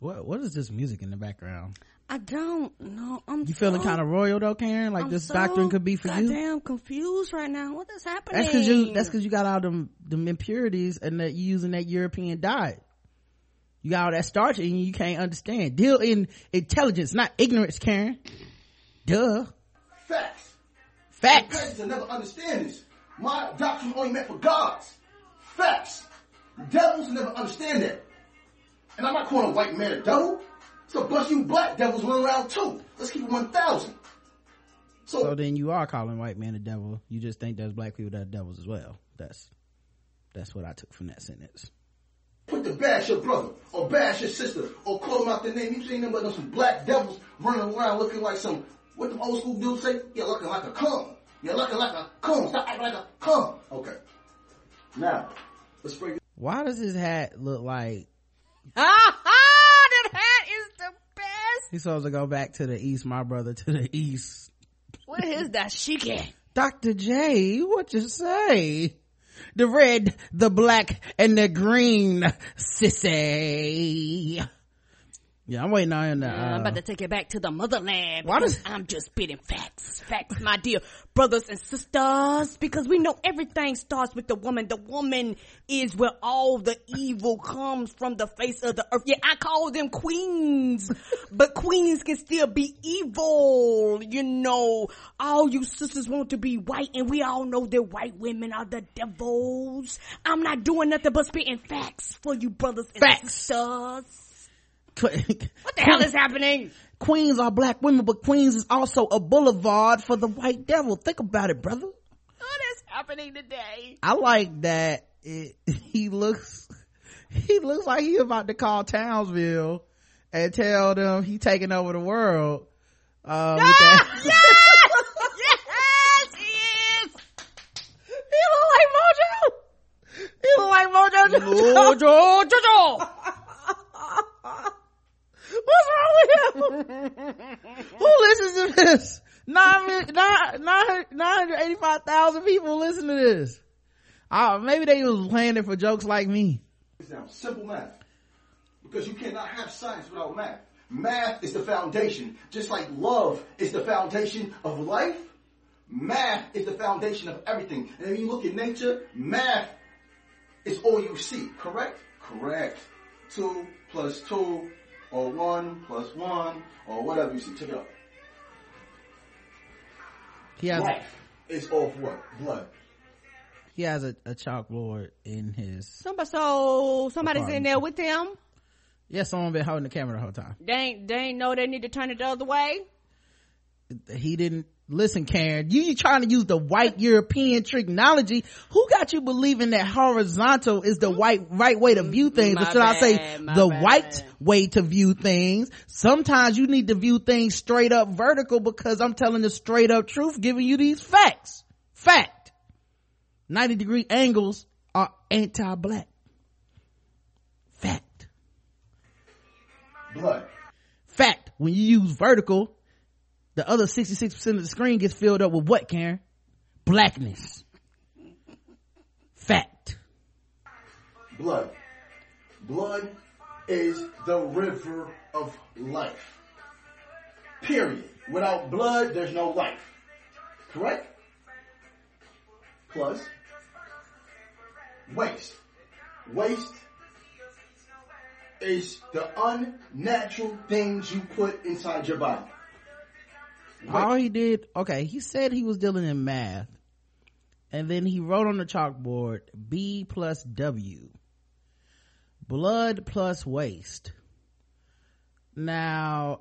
What what is this music in the background? I don't know. I'm You feeling so- kind of royal though, Karen? Like I'm this so doctrine could be for you? Goddamn confused right now. What is happening? That's cause you, that's cause you got all them, them impurities and that you using that European diet. You got all that starch and you, you can't understand. Deal in intelligence, not ignorance, Karen. Duh. Facts. Facts. Peasants never understand this. My doctrine only meant for gods. Facts. Devils never understand that. And I'm not calling a white man a devil. It's a bunch of you black devils running around too. Let's keep it 1,000. So, then you are calling white man a devil. You just think there's black people that are devils as well. That's, that's what I took from that sentence. Put to bash your brother, or bash your sister, or call them out their name. You seen them but some black devils running around looking like some, what the old school dudes say? You're looking like a cum. You're looking like a coon. Stop acting like a coon. Okay. Now, let's break it. Why does his hat look like Ah, ah, that hat is the best. he's supposed to go back to the east, my brother to the east? What is that shiki? Dr. J, what you say? The red, the black, and the green sissy. Yeah, I'm waiting on to, uh, I'm about to take it back to the motherland. Why does- I'm just spitting facts. Facts, my dear brothers and sisters. Because we know everything starts with the woman. The woman is where all the evil comes from the face of the earth. Yeah, I call them queens. but queens can still be evil. You know, all you sisters want to be white and we all know that white women are the devils. I'm not doing nothing but spitting facts for you brothers and sisters. what the hell is happening? Queens are black women, but Queens is also a boulevard for the white devil. Think about it, brother. What is happening today? I like that it, he looks, he looks like he about to call Townsville and tell them he taking over the world. Uh, that. yes, he is. He look like Mojo. He look like Mojo. Mojo Jojo. What's wrong with him? Who listens to this? Nine, mi- nine, nine, 985,000 people listen to this. Uh, maybe they was playing it for jokes like me. Simple math. Because you cannot have science without math. Math is the foundation. Just like love is the foundation of life, math is the foundation of everything. And when you look at nature, math is all you see, correct? Correct. Two plus two, or one plus one, or whatever you see. Check it out. He has, Life is off what? Blood. he has a, a chalkboard in his, Somebody, so somebody's in there with them. yeah, someone been holding the camera the whole time. They ain't, they ain't know they need to turn it the other way. He didn't, listen Karen, you, you trying to use the white European technology. Who got you believing that horizontal is the white, right way to view things? My or should I say the bad. white way to view things? Sometimes you need to view things straight up vertical because I'm telling the straight up truth, giving you these facts. Fact. 90 degree angles are anti-black. Fact. Blood. Fact. When you use vertical, the other 66% of the screen gets filled up with what, Karen? Blackness. Fact. Blood. Blood is the river of life. Period. Without blood, there's no life. Correct? Plus, waste. Waste is the unnatural things you put inside your body. All he did, okay, he said he was dealing in math. And then he wrote on the chalkboard B plus W. Blood plus waste. Now,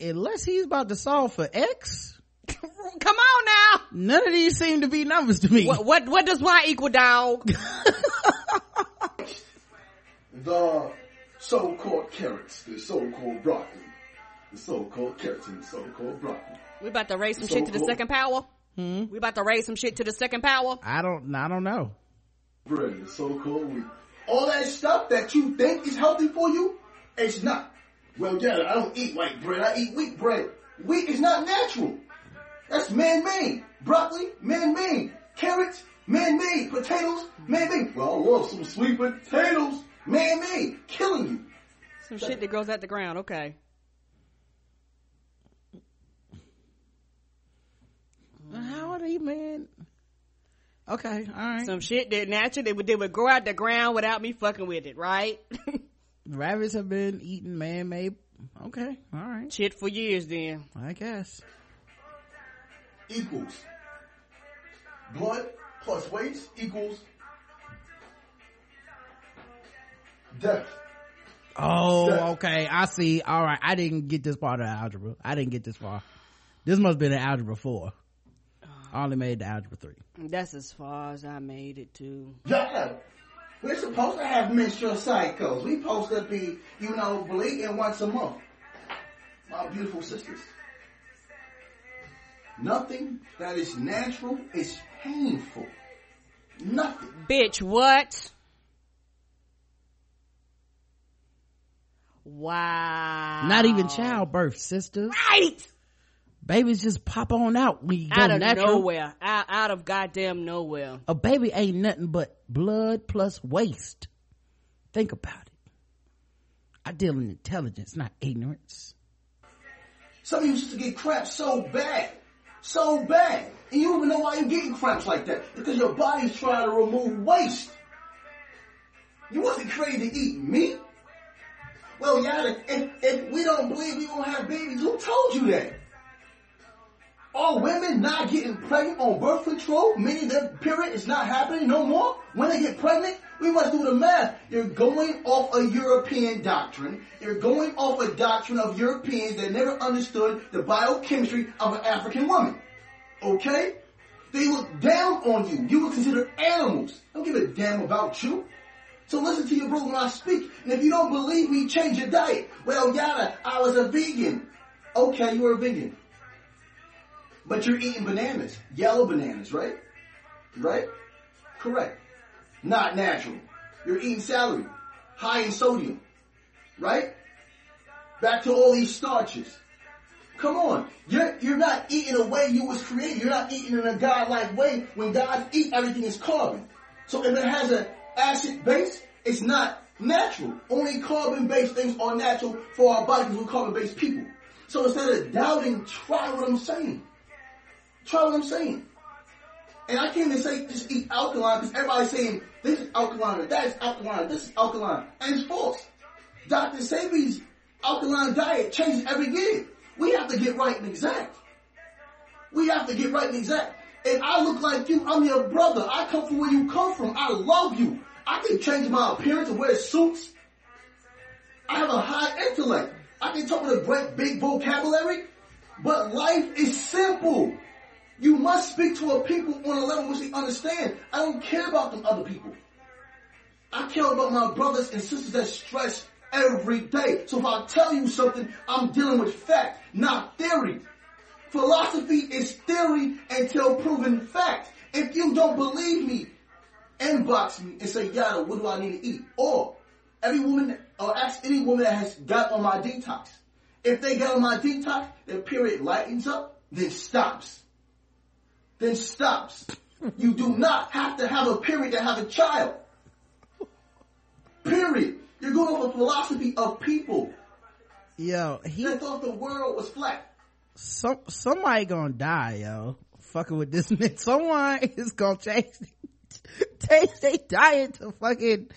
unless he's about to solve for X, Come on now. none of these seem to be numbers to me. What, what, what does Y equal, dog? The so-called carrots, the so-called broccoli, the so-called carrots and the so-called broccoli. We about to raise some shit to the second power? Hmm? We about to raise some shit to the second power? I don't, I don't know. bread, the so-called wheat. All that stuff that you think is healthy for you, it's not. Well, yeah, I don't eat white bread. I eat wheat bread. Wheat is not natural. That's man-made. Broccoli, man-made. Carrots, man-made. Potatoes, man-made. Well, I love some sweet potatoes, man-made. Killing you. Some shit that grows out the ground, okay. Okay, all right. Some shit that naturally would, they would grow out the ground without me fucking with it, right? Rabbits have been eating man-made. Okay, all right. Shit for years then. I guess. Equals. Blood plus weight equals death. Oh, Death. okay. I see. All right. I didn't get this part of algebra. I didn't get this far. This must have been an algebra four. I only made the algebra three. That's as far as I made it to. Yeah. We're supposed to have menstrual cycles. We supposed to be, you know, bleeding once a month. My beautiful sisters. Nothing that is natural is painful. Nothing. Bitch, what? Wow. Not even childbirth, sisters. Right. Babies just pop on out when you Out of natural. nowhere. Out, out of goddamn nowhere. A baby ain't nothing but blood plus waste. Think about it. I deal in intelligence, not ignorance. Some of you used to get cramps so bad. So bad. And you don't even know why you're getting cramps like that. Because your body's trying to remove waste. You wasn't created to eat meat. Well, Yada, if, if we don't believe we won't have babies, who told you that? Are women not getting pregnant on birth control, meaning their period is not happening no more? When they get pregnant, we must do the math. You're going off a European doctrine. You're going off a doctrine of Europeans that never understood the biochemistry of an African woman. Okay? They look down on you. You were considered animals. Don't give a damn about you. So listen to your brother when I speak. And if you don't believe me, change your diet. Well, yada, I was a vegan. Okay, you were a vegan. But you're eating bananas. Yellow bananas, right? Right? Correct. Not natural. You're eating celery. High in sodium. Right? Back to all these starches. Come on. You're, you're not eating the way you was created. You're not eating in a God-like way. When God eat, everything is carbon. So if it has an acid base, it's not natural. Only carbon-based things are natural for our body because we're carbon-based people. So instead of doubting, try what I'm saying. Try what I'm saying. And I can't even say just eat alkaline because everybody's saying this is alkaline, that is alkaline, this is alkaline. And it's false. Dr. Sebi's alkaline diet changes every year. We have to get right and exact. We have to get right and exact. And I look like you, I'm your brother. I come from where you come from. I love you. I can change my appearance and wear suits. I have a high intellect. I can talk with a great big vocabulary. But life is simple. You must speak to a people on a level which they understand. I don't care about them other people. I care about my brothers and sisters that stress every day. So if I tell you something, I'm dealing with fact, not theory. Philosophy is theory until proven fact. If you don't believe me, inbox me and say, Yada, what do I need to eat? Or every woman, or ask any woman that has got on my detox. If they get on my detox, their period lightens up, then stops. Then stops. You do not have to have a period to have a child. Period. You're going off a philosophy of people Yo, he that thought the world was flat. some somebody gonna die, yo. Fucking with this nigga. Someone is gonna change change their diet to fucking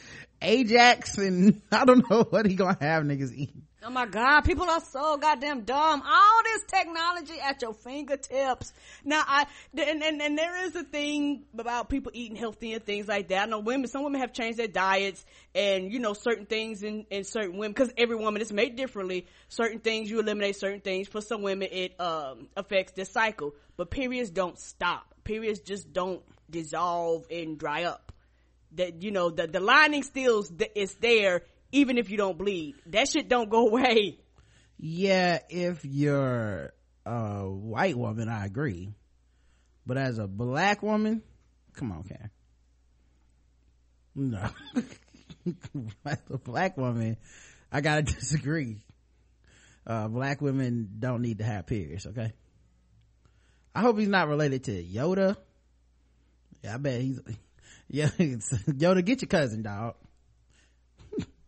Ajax and I don't know what he gonna have niggas eat. Oh my god, people are so goddamn dumb. All this technology at your fingertips. Now I and, and and there is a thing about people eating healthy and things like that. I know women, some women have changed their diets and you know certain things in in certain women because every woman is made differently. Certain things you eliminate, certain things for some women it um affects their cycle. But periods don't stop. Periods just don't dissolve and dry up. That you know the the lining still is there even if you don't bleed. That shit don't go away. Yeah, if you're a white woman, I agree. But as a black woman, come on, Cam. No. as a black woman, I gotta disagree. Uh, black women don't need to have periods, okay? I hope he's not related to Yoda. Yeah, I bet he's, yeah, Yoda, get your cousin, dog.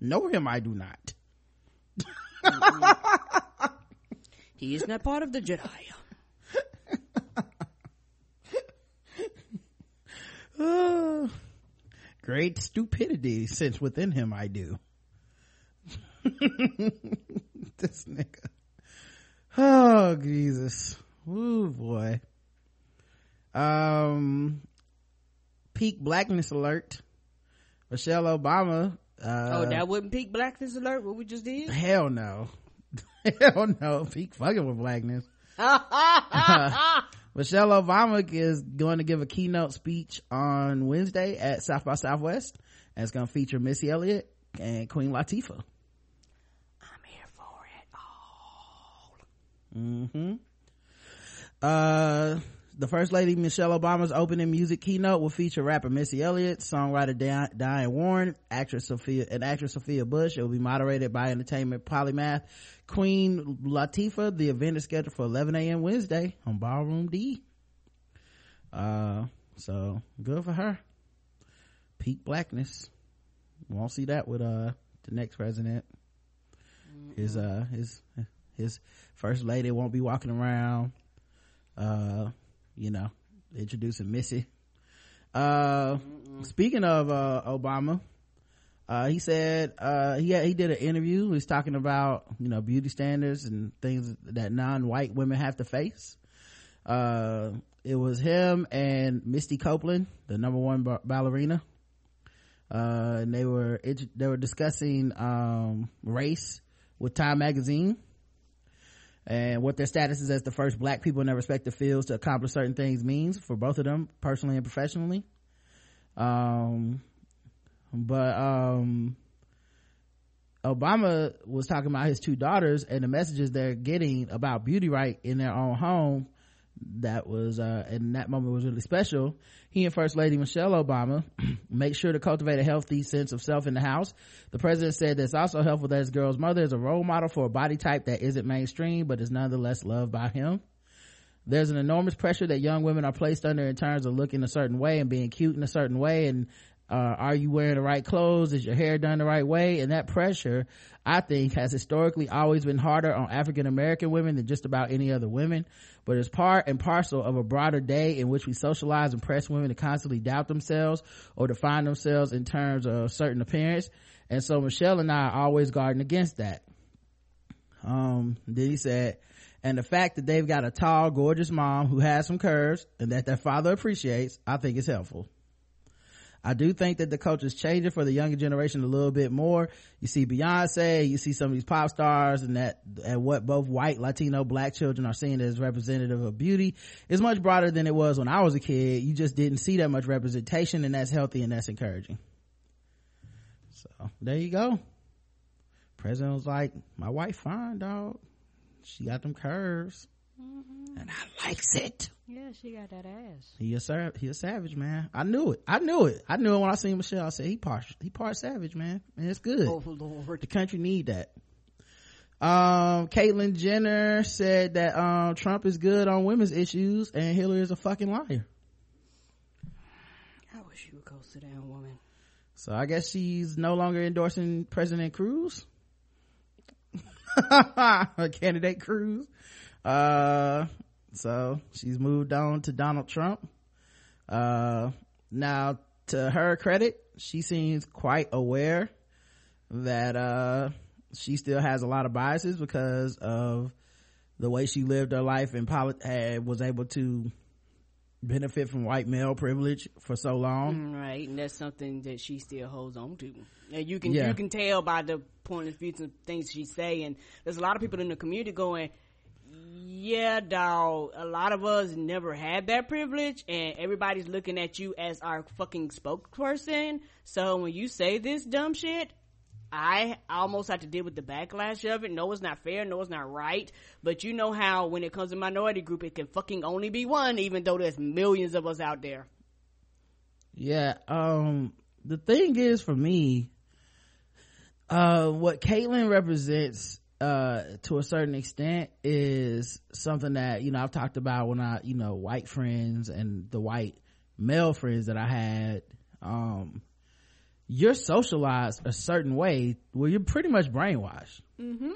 Know him, I do not. he is not part of the Jedi. Uh, great stupidity since within him I do. this nigga. Oh, Jesus. Ooh, boy. Um, peak blackness alert. Michelle Obama. Uh, oh, that wouldn't peak blackness alert. What we just did? Hell no. hell no. Peak fucking with blackness. Michelle Obama is going to give a keynote speech on Wednesday at South by Southwest, and it's going to feature Missy Elliott and Queen Latifah. I'm here for it all. Mm-hmm. Uh, the First Lady Michelle Obama's opening music keynote will feature rapper Missy Elliott, songwriter Diane, Warren, actress Sophia, and actress Sophia Bush. It will be moderated by entertainment polymath Queen Latifah. The event is scheduled for 11 a.m. Wednesday on Ballroom D. Uh, so good for her. Peak blackness. Won't see that with uh the next president. His uh his his first lady won't be walking around uh you know introducing missy. Uh speaking of uh obama uh he said uh he he did an interview. He's talking about you know beauty standards and things that non-white women have to face. Uh it was him and misty copeland the number one ba- ballerina. Uh and they were they were discussing um race with time magazine and what their status is as the first black people in their respective fields to accomplish certain things means for both of them personally and professionally. Um but um obama was talking about his two daughters and the messages they're getting about beauty right in their own home that was uh and that moment was really special. He and first lady michelle obama make sure to cultivate a healthy sense of self in the house. The president said that's also helpful that his girl's mother is a role model for a body type that isn't mainstream but is nonetheless loved by him. There's an enormous pressure that young women are placed under in terms of looking a certain way and being cute in a certain way and uh, are you wearing the right clothes? Is your hair done the right way? And that pressure i think has historically always been harder on african american women than just about any other women. But it's part and parcel of a broader day in which we socialize and press women to constantly doubt themselves or define themselves in terms of certain appearance. And so michelle and i are always guarding against that. Um then he said and the fact that they've got a tall gorgeous mom who has some curves and that their father appreciates i think is helpful I do think that the culture is changing for the younger generation a little bit more. You see Beyonce, you see some of these pop stars and that, and what both white, Latino, black children are seen as representative of beauty is much broader than it was when I was a kid. You just didn't see that much representation and that's healthy and that's encouraging. So there you go. President was like, my wife fine, dog. She got them curves. Mm-hmm. And I likes it. Yeah, she got that ass. He a he a savage man. I knew it. I knew it. I knew it when I seen Michelle. I said he part he part savage man, and it's good. Oh Lord, the country need that. Um, Caitlyn Jenner said that um Trump is good on women's issues, and Hillary is a fucking liar. I wish you would go sit down, woman. So I guess she's no longer endorsing President Cruz, candidate Cruz uh so she's moved on to donald trump. Uh now to her credit she seems quite aware that uh she still has a lot of biases because of the way she lived her life and had, was able to benefit from white male privilege for so long. Right and that's something that she still holds on to. And you can Yeah. you can tell by the point of view of things she's saying there's a lot of people in the community going yeah, dog. A lot of us never had that privilege, and everybody's looking at you as our fucking spokesperson. So when you say this dumb shit, I almost have to deal with the backlash of it. No, it's not fair. No, it's not right. But you know how when it comes to minority group, it can fucking only be one, even though there's millions of us out there. yeah um the thing is for me uh what caitlyn represents uh to a certain extent is something that you know i've talked about when i you know white friends and the white male friends that i had um you're socialized a certain way where you're pretty much brainwashed Mm-hmm.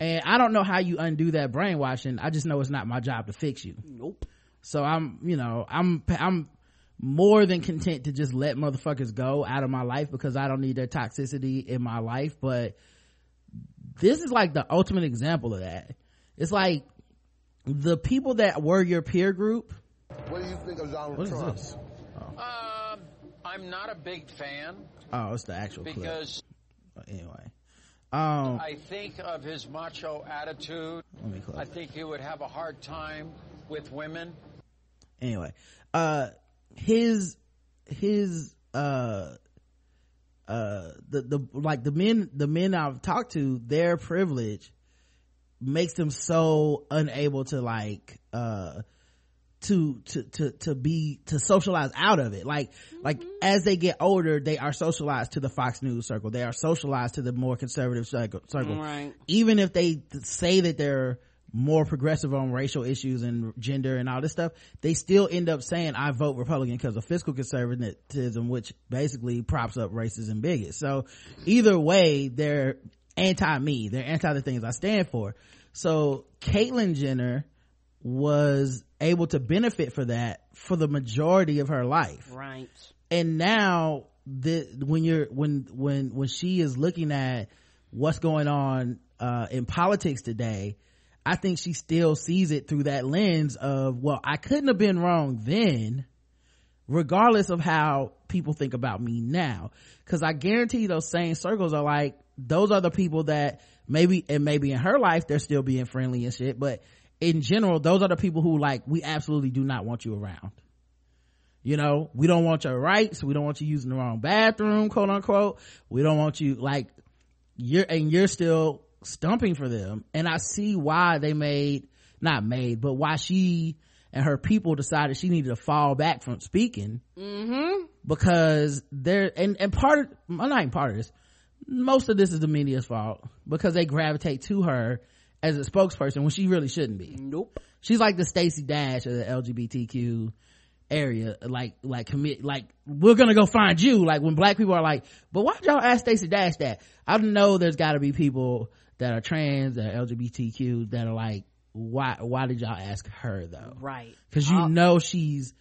and i don't know how you undo that brainwashing i just know it's not my job to fix you Nope. so i'm you know i'm i'm more than content to just let motherfuckers go out of my life because I don't need their toxicity in my life. But this is like the ultimate example of that. It's like the people that were your peer group. What do you think of Donald What is Trump? this? Um, I'm not a big fan Oh, it's the actual clip. because Anyway. Um, I think of his macho attitude. Let me close I think he would have a hard time with women. anyway uh his his uh uh the the like the men the men i've talked to their privilege makes them so unable to like uh to to to to be to socialize out of it like like as they get older they are socialized to the fox news circle they are socialized to the more conservative circle, circle. Right. even if they say that they're more progressive on racial issues and gender and all this stuff they still end up saying i vote republican because of fiscal conservatism which basically props up racists and bigots. So either way they're anti me they're anti the things i stand for. So caitlyn jenner was able to benefit for that for the majority of her life. Right. and now the when you're when when when she is looking at what's going on uh in politics today i think she still sees it through that lens of well i couldn't have been wrong then regardless of how people think about me now. Because i guarantee those same circles are like those are the people that maybe and maybe in her life they're still being friendly and shit but in general those are the people who like we absolutely do not want you around. You know we don't want your rights. We don't want you using the wrong bathroom quote unquote. We don't want you like you're and you're still stumping for them and i see why they made not made but why she and her people decided she needed to fall back from speaking. Mm-hmm. because they're and and part of not even part of this most of this is the media's fault because they gravitate to her as a spokesperson when she really shouldn't be. Nope. She's like the Stacey Dash of the LGBTQ area like like commit like we're gonna go find you like when black people are like but why'd y'all ask Stacey Dash that? I know there's gotta be people that are trans that are LGBTQ that are like why why did y'all ask her though? Right. because you know she's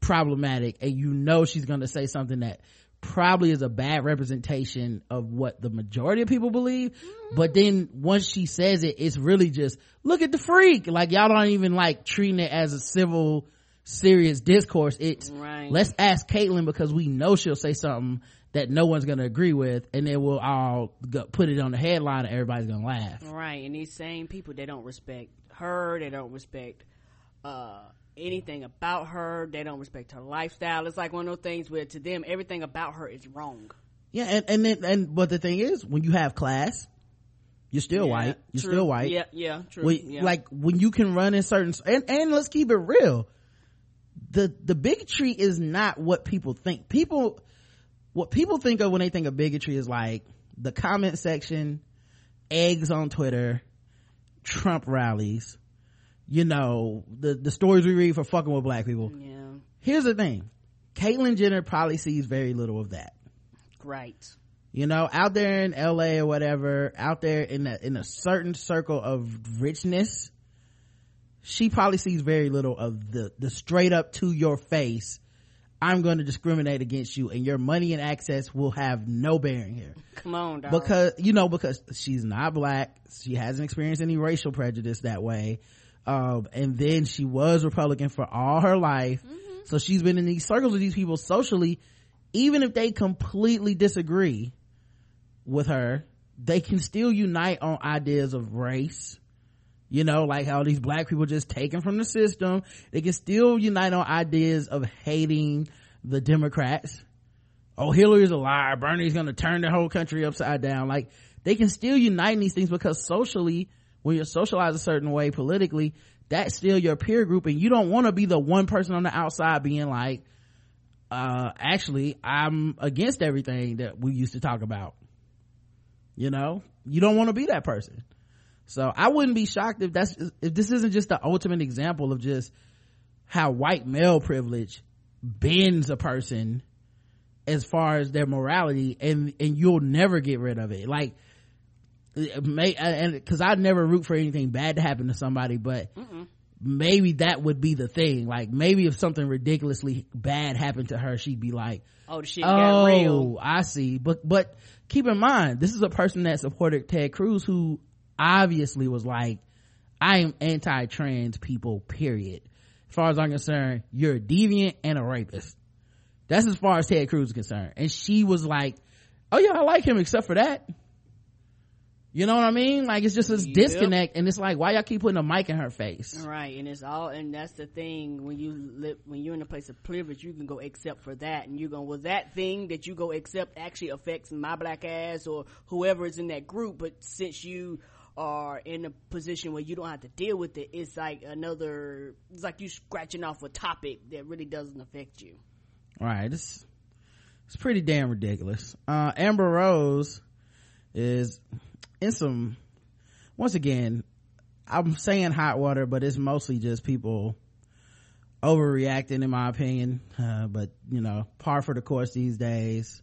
problematic and you know she's going to say something that probably is a bad representation of what the majority of people believe. Mm-hmm. But then once she says it it's really just look at the freak. Like y'all don't even like treating it as a civil serious discourse. It's Right. let's ask caitlyn because we know she'll say something that no one's going to agree with and then we'll all go, put it on the headline and everybody's going to laugh Right, and these same people they don't respect her, they don't respect uh anything about her, they don't respect her lifestyle. It's like one of those things where to them everything about her is wrong. Yeah, and and then and but the thing is, when you have class, you're still Yeah, white. You're true. still white. Yeah, yeah, true. When- yeah. Like when you can run in certain and and let's keep it real. The the bigotry is not what people think. People, what people think of when they think of bigotry is like the comment section, eggs on Twitter, Trump rallies. You know the the stories we read for fucking with black people. Yeah. Here's the thing. Caitlyn Jenner probably sees very little of that Great. you know out there in la or whatever out there in a in a certain circle of richness she probably sees very little of the the straight up to your face i'm going to discriminate against you and your money and access will have no bearing here. Come on, dog. because you know because she's not black. She hasn't experienced any racial prejudice that way. Um and then she was republican for all her life. So she's been in these circles with these people socially. Even if they completely disagree with her they can still unite on ideas of race you know like how these black people just taken from the system. They can still unite on ideas of hating the democrats. Oh hillary's a liar. Bernie's gonna turn the whole country upside down. Like they can still unite in these things because socially when you're socialized a certain way politically that's still your peer group and you don't want to be the one person on the outside being like uh actually i'm against everything that we used to talk about. You know? You don't want to be that person so i wouldn't be shocked if that's if this isn't just the ultimate example of just how white male privilege bends a person as far as their morality and and you'll never get rid of it. Like may and because i'd never root for anything bad to happen to somebody but maybe that would be the thing. Like maybe if something ridiculously bad happened to her she'd be like Oh, shit oh i see. But but keep in mind this is a person that supported ted cruz who obviously was like i am anti-trans people period. As far as i'm concerned you're a deviant and a rapist. That's as far as ted cruz is concerned. And she was like oh yeah i like him except for that. You know what i mean? Like it's just this Yep. disconnect and it's like why y'all keep putting a mic in her face? Right, and it's all, and that's the thing when you live, when you're in a place of privilege, you can go accept for that, and you're going, well, that thing that you go accept actually affects my black ass or whoever is in that group, but since you are in a position where you don't have to deal with it, it's like another, it's like you scratching off a topic that really doesn't affect you. right it's it's pretty damn ridiculous. Uh amber rose is in some once again i'm saying hot water but it's mostly just people overreacting in my opinion. Uh, but you know par for the course these days.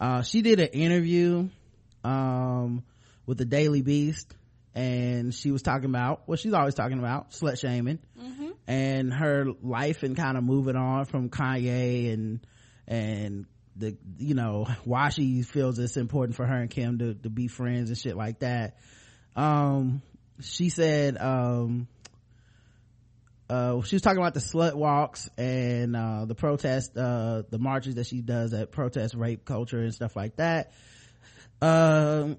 Uh she did an interview um with the daily beast and she was talking about what she's always talking about slut shaming and her life and kind of moving on from Kanye and and the you know why she feels it's important for her and Kim to to be friends and shit like that. Um, she said um, uh, she was talking about the slut walks and uh, the protest, uh, the marches that she does that protest rape culture and stuff like that. Um,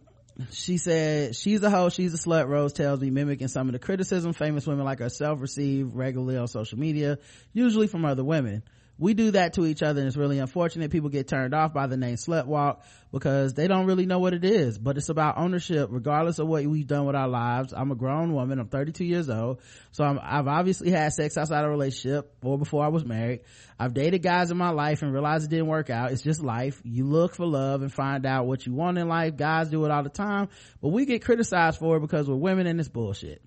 she said she's a hoe she's a slut. Rose tells me mimicking some of the criticism famous women like herself receive regularly on social media usually from other women we do that to each other and it's really unfortunate people get turned off by the name slut walk because they don't really know what it is. But it's about ownership regardless of what we've done with our lives. I'm a grown woman. I'm 32 years old. So I'm, i've obviously had sex outside a relationship or before i was married. I've dated guys in my life and realized it didn't work out. It's just life. You look for love and find out what you want in life. Guys do it all the time but we get criticized for it because we're women and it's bullshit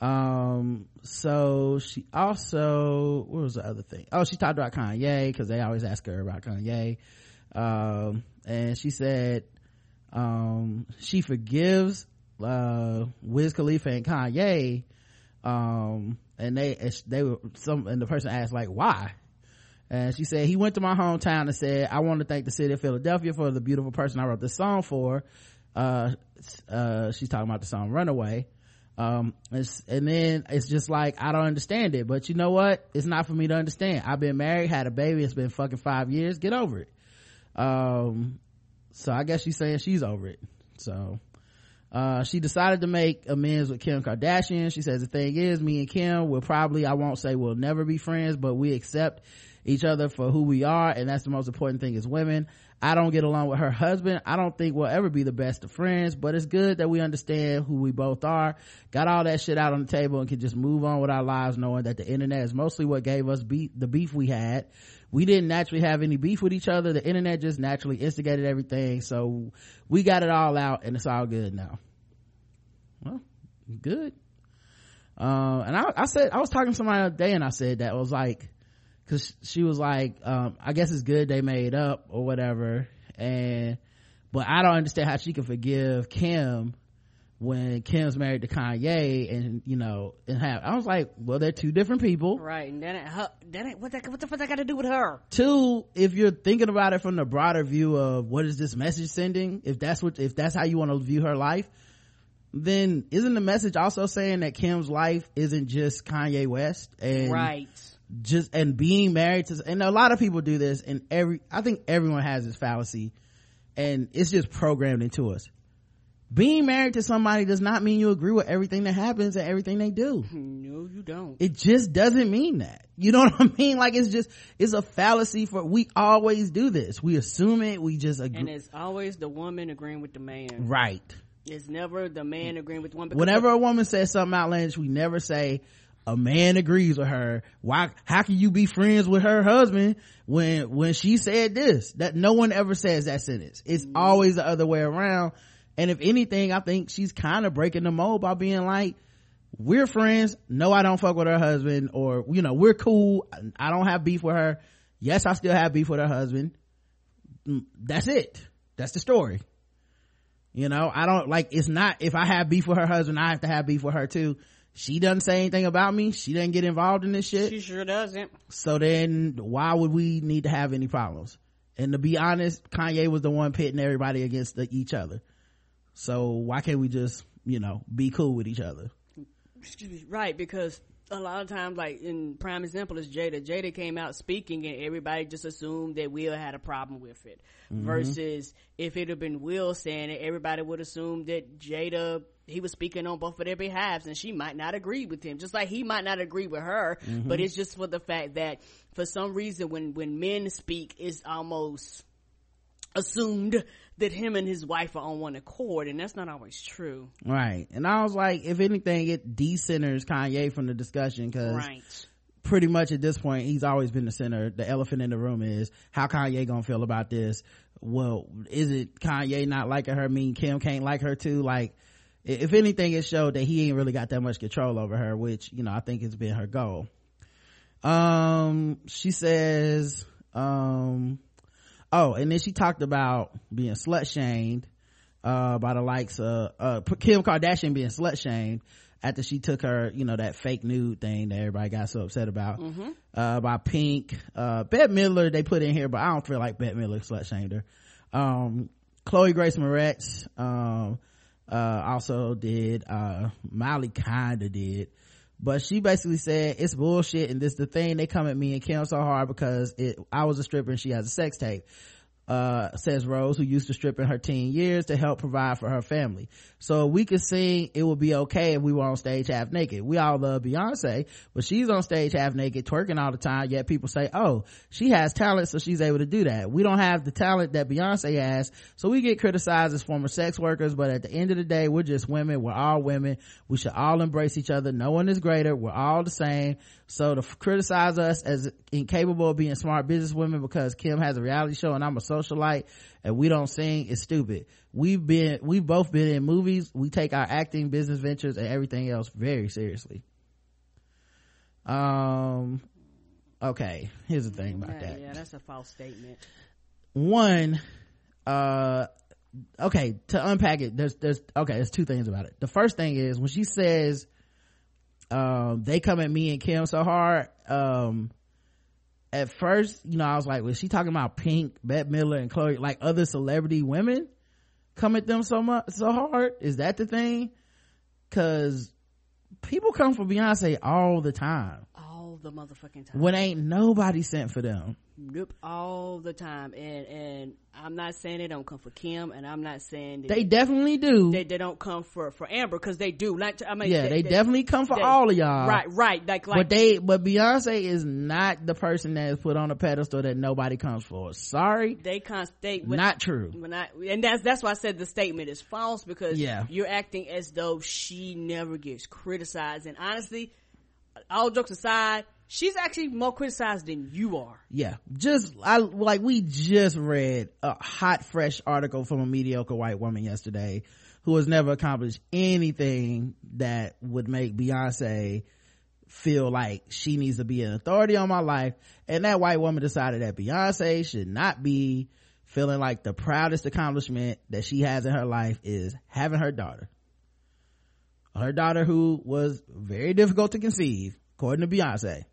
um so she also what was the other thing? Oh she talked about kanye because they always ask her about kanye. Um and she said um she forgives uh wiz khalifa and kanye. Um and they they were some and the person asked like why? And she said he went to my hometown and said i want to thank the city of philadelphia for the beautiful person i wrote this song for. Uh uh she's talking about the song runaway um it's, and then it's just like i don't understand it but you know what? It's not for me to understand. I've been married had a baby it's been fucking five years get over it. Um so i guess she's saying she's over it. So uh she decided to make amends with kim kardashian. She says the thing is me and kim will probably i won't say we'll never be friends but we accept each other for who we are and that's the most important thing as women i don't get along with her husband. I don't think we'll ever be the best of friends but it's good that we understand who we both are. Got all that shit out on the table and can just move on with our lives knowing that the internet is mostly what gave us the beef we had. We didn't naturally have any beef with each other. The internet just naturally instigated everything. So we got it all out and it's all good now. Well good. Uh, and I, I said i was talking to somebody the other day and i said that was like because she was like um, i guess it's good they made up or whatever and but i don't understand how she can forgive kim when kim's married to kanye and you know and have i was like well they're two different people Right, and then it, her, then it, what, that, what the fuck that got to do with her? two if you're thinking about it from the broader view of what is this message sending if that's what if that's how you want to view her life then isn't the message also saying that kim's life isn't just kanye west and Right. Just and being married to and a lot of people do this and every i think everyone has this fallacy and it's just programmed into us. Being married to somebody does not mean you agree with everything that happens and everything they do. No, you don't. it just doesn't mean that. You know what i mean? Like it's just it's a fallacy for we always do this. We assume it we just agree. And it's always the woman agreeing with the man. right. It's never the man mm. agreeing with the woman. whenever a woman says something outlandish we never say a man agrees with her. Why how can you be friends with her husband when when she said this? That no one ever says that sentence. It's always the other way around. And if anything i think she's kind of breaking the mold by being like we're friends. No i don't fuck with her husband or you know we're cool. I don't have beef with her. Yes i still have beef with her husband. Mm, that's it. That's the story. You know i don't like it's not if i have beef with her husband i have to have beef with her too she doesn't say anything about me. She doesn't get involved in this shit. She sure doesn't. so then why would we need to have any problems? And to be honest kanye was the one pitting everybody against the, each other. So why can't we just you know be cool with each other? Right, because a lot of times, like in prime example is Jada. Jada came out speaking, and everybody just assumed that Will had a problem with it. Mhm. Versus if it had been Will saying it, everybody would assume that Jada he was speaking on both of their behalves, and she might not agree with him, just like he might not agree with her. Mhm. But it's just for the fact that for some reason, when when men speak, it's almost assumed that him and his wife are on one accord, and that's not always true. right. And i was like if anything it decenters kanye from the discussion because Right. pretty much at this point he's always been the center. The elephant in the room is how kanye gonna feel about this? Well is it kanye not liking her? Mean kim can't like her too. Like if anything it showed that he ain't really got that much control over her which you know i think has been her goal. Um she says um oh and then she talked about being slut shamed uh by the likes of uh kim kardashian being slut shamed after she took her you know that fake nude thing that everybody got so upset about. Mhm. uh by pink uh bette midler they put in here but i don't feel like bette midler slut shamed her. Um chloe grace moretz um uh also did uh molly kinda did but she basically said it's bullshit and this the thing they come at me and Kim so hard because it I was a stripper and she has a sex tape. Uh, says Rose, who used to strip in her teen years to help provide for her family. So we could sing it would be okay if we were on stage half naked. We all love Beyonce, but she's on stage half naked, twerking all the time, yet people say, oh, she has talent, so she's able to do that. We don't have the talent that Beyonce has, so we get criticized as former sex workers, but at the end of the day, we're just women. We're all women. We should all embrace each other. No one is greater. We're all the same. So to criticize us as incapable of being smart business women because Kim has a reality show and I'm a socialite and we don't sing is stupid. We've been, we've both been in movies. We take our acting, business ventures and everything else very seriously. Um, okay. Here's the thing about Yeah, that. yeah, that's a false statement. One, uh, okay, to unpack it, there's, there's, okay, there's two things about it. The first thing is when she says, um, they come at me and Kim so hard, um, at first, you know, I was like, was she talking about Pink, Bette Miller, and Chloe, like other celebrity women come at them so much, so hard? Is that the thing? Cause people come for Beyonce all the time All the motherfucking time. when ain't nobody sent for them. Nope, all the time. And and I'm not saying they don't come for Kim, and I'm not saying They definitely do. They, they don't come for for Amber because they do. Like I mean, yeah, they, definitely come for they- all of y'all. Right, right. Like like but they, but Beyonce is not the person that is put on a pedestal that nobody comes for. Sorry. they const they Not true. When I, and that's that's why I said the statement is false because Yeah. you're acting as though she never gets criticized. And honestly, all jokes aside, she's actually more criticized than you are. Yeah, just I like we just read a hot fresh article from a mediocre white woman yesterday who has never accomplished anything that would make Beyonce feel like she needs to be an authority on my life. And that white woman decided that Beyonce should not be feeling like the proudest accomplishment that she has in her life is having her daughter. Her daughter who was very difficult to conceive according to Beyonce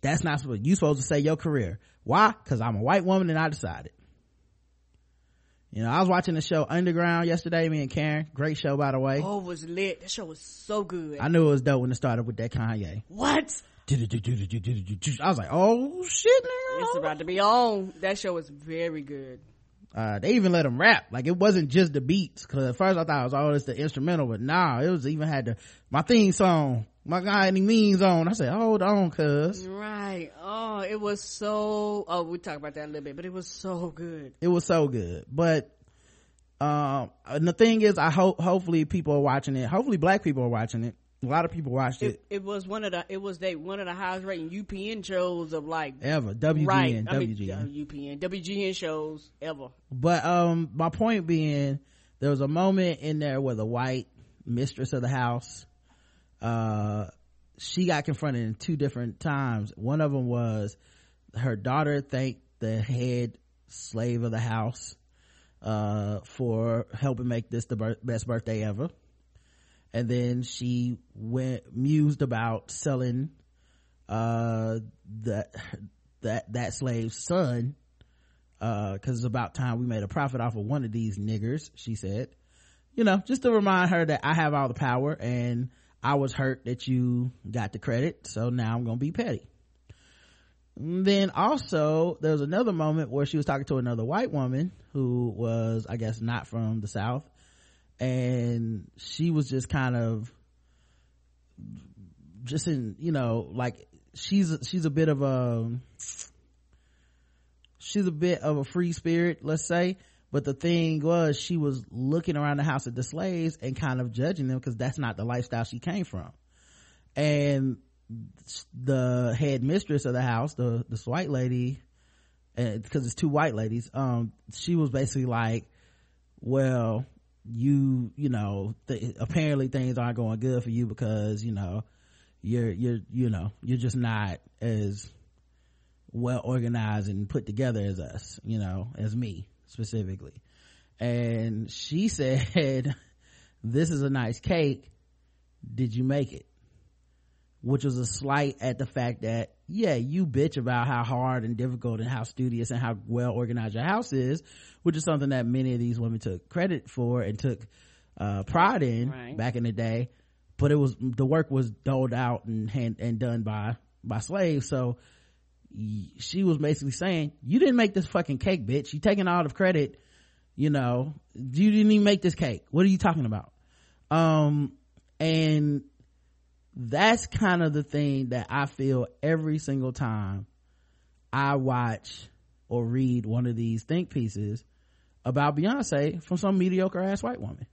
that's not what you supposed to say your career why because i'm a white woman and i decided you know i was watching the show underground yesterday me and karen great show by the way Oh, it was lit. That show was so good. i knew it was dope when it started with that kanye what? i was like oh shit nigga. It's about to be on. That show was very good. Uh, they even let him rap. Like it wasn't just the beats. Cause at first I thought it was all just the instrumental, but nah, it was even had the, my theme song, my guy any means on. I said, hold on, cuz. Right. Oh, it was so. Oh, we talk about that a little bit, but it was so good. It was so good. But, um, and the thing is, I hope, hopefully people are watching it. Hopefully black people are watching it. A lot of people watched it. It, it was one of the. It was they one of the highest rating UPN shows of like Ever. WGN, Right. I mean, WGN. UPN, WGN shows ever. But um my point being there was a moment in there where the white mistress of the house uh she got confronted in two different times. One of them was her daughter thanked the head slave of the house uh for helping make this the best birthday ever. And then she went mused about selling uh that that that slave's son uh because it's about time we made a profit off of one of these niggers she said. You know just to remind her that i have all the power and i was hurt that you got the credit so now i'm gonna be petty. Then also there was another moment where she was talking to another white woman who was i guess not from the south and she was just kind of just in you know like she's she's a bit of a she's a bit of a free spirit let's say. But the thing was she was looking around the house at the slaves and kind of judging them because that's not the lifestyle she came from. And the head mistress of the house the this white lady because it's two white ladies um she was basically like well you you know th- apparently things aren't going good for you because you know you're you're you know you're just not as well organized and put together as us you know as me specifically. And she said this is a nice cake. Did you make it? Which was a slight at the fact that yeah you bitch about how hard and difficult and how studious and how well organized your house is which is something that many of these women took credit for and took uh, pride in Right. back in the day. But it was the work was doled out and hand, and done by by slaves. So she was basically saying you didn't make this fucking cake bitch. You taking all the credit you know. You didn't even make this cake. What are you talking about? Um and that's kind of the thing that I feel every single time I watch or read one of these think pieces about Beyonce from some mediocre ass white woman.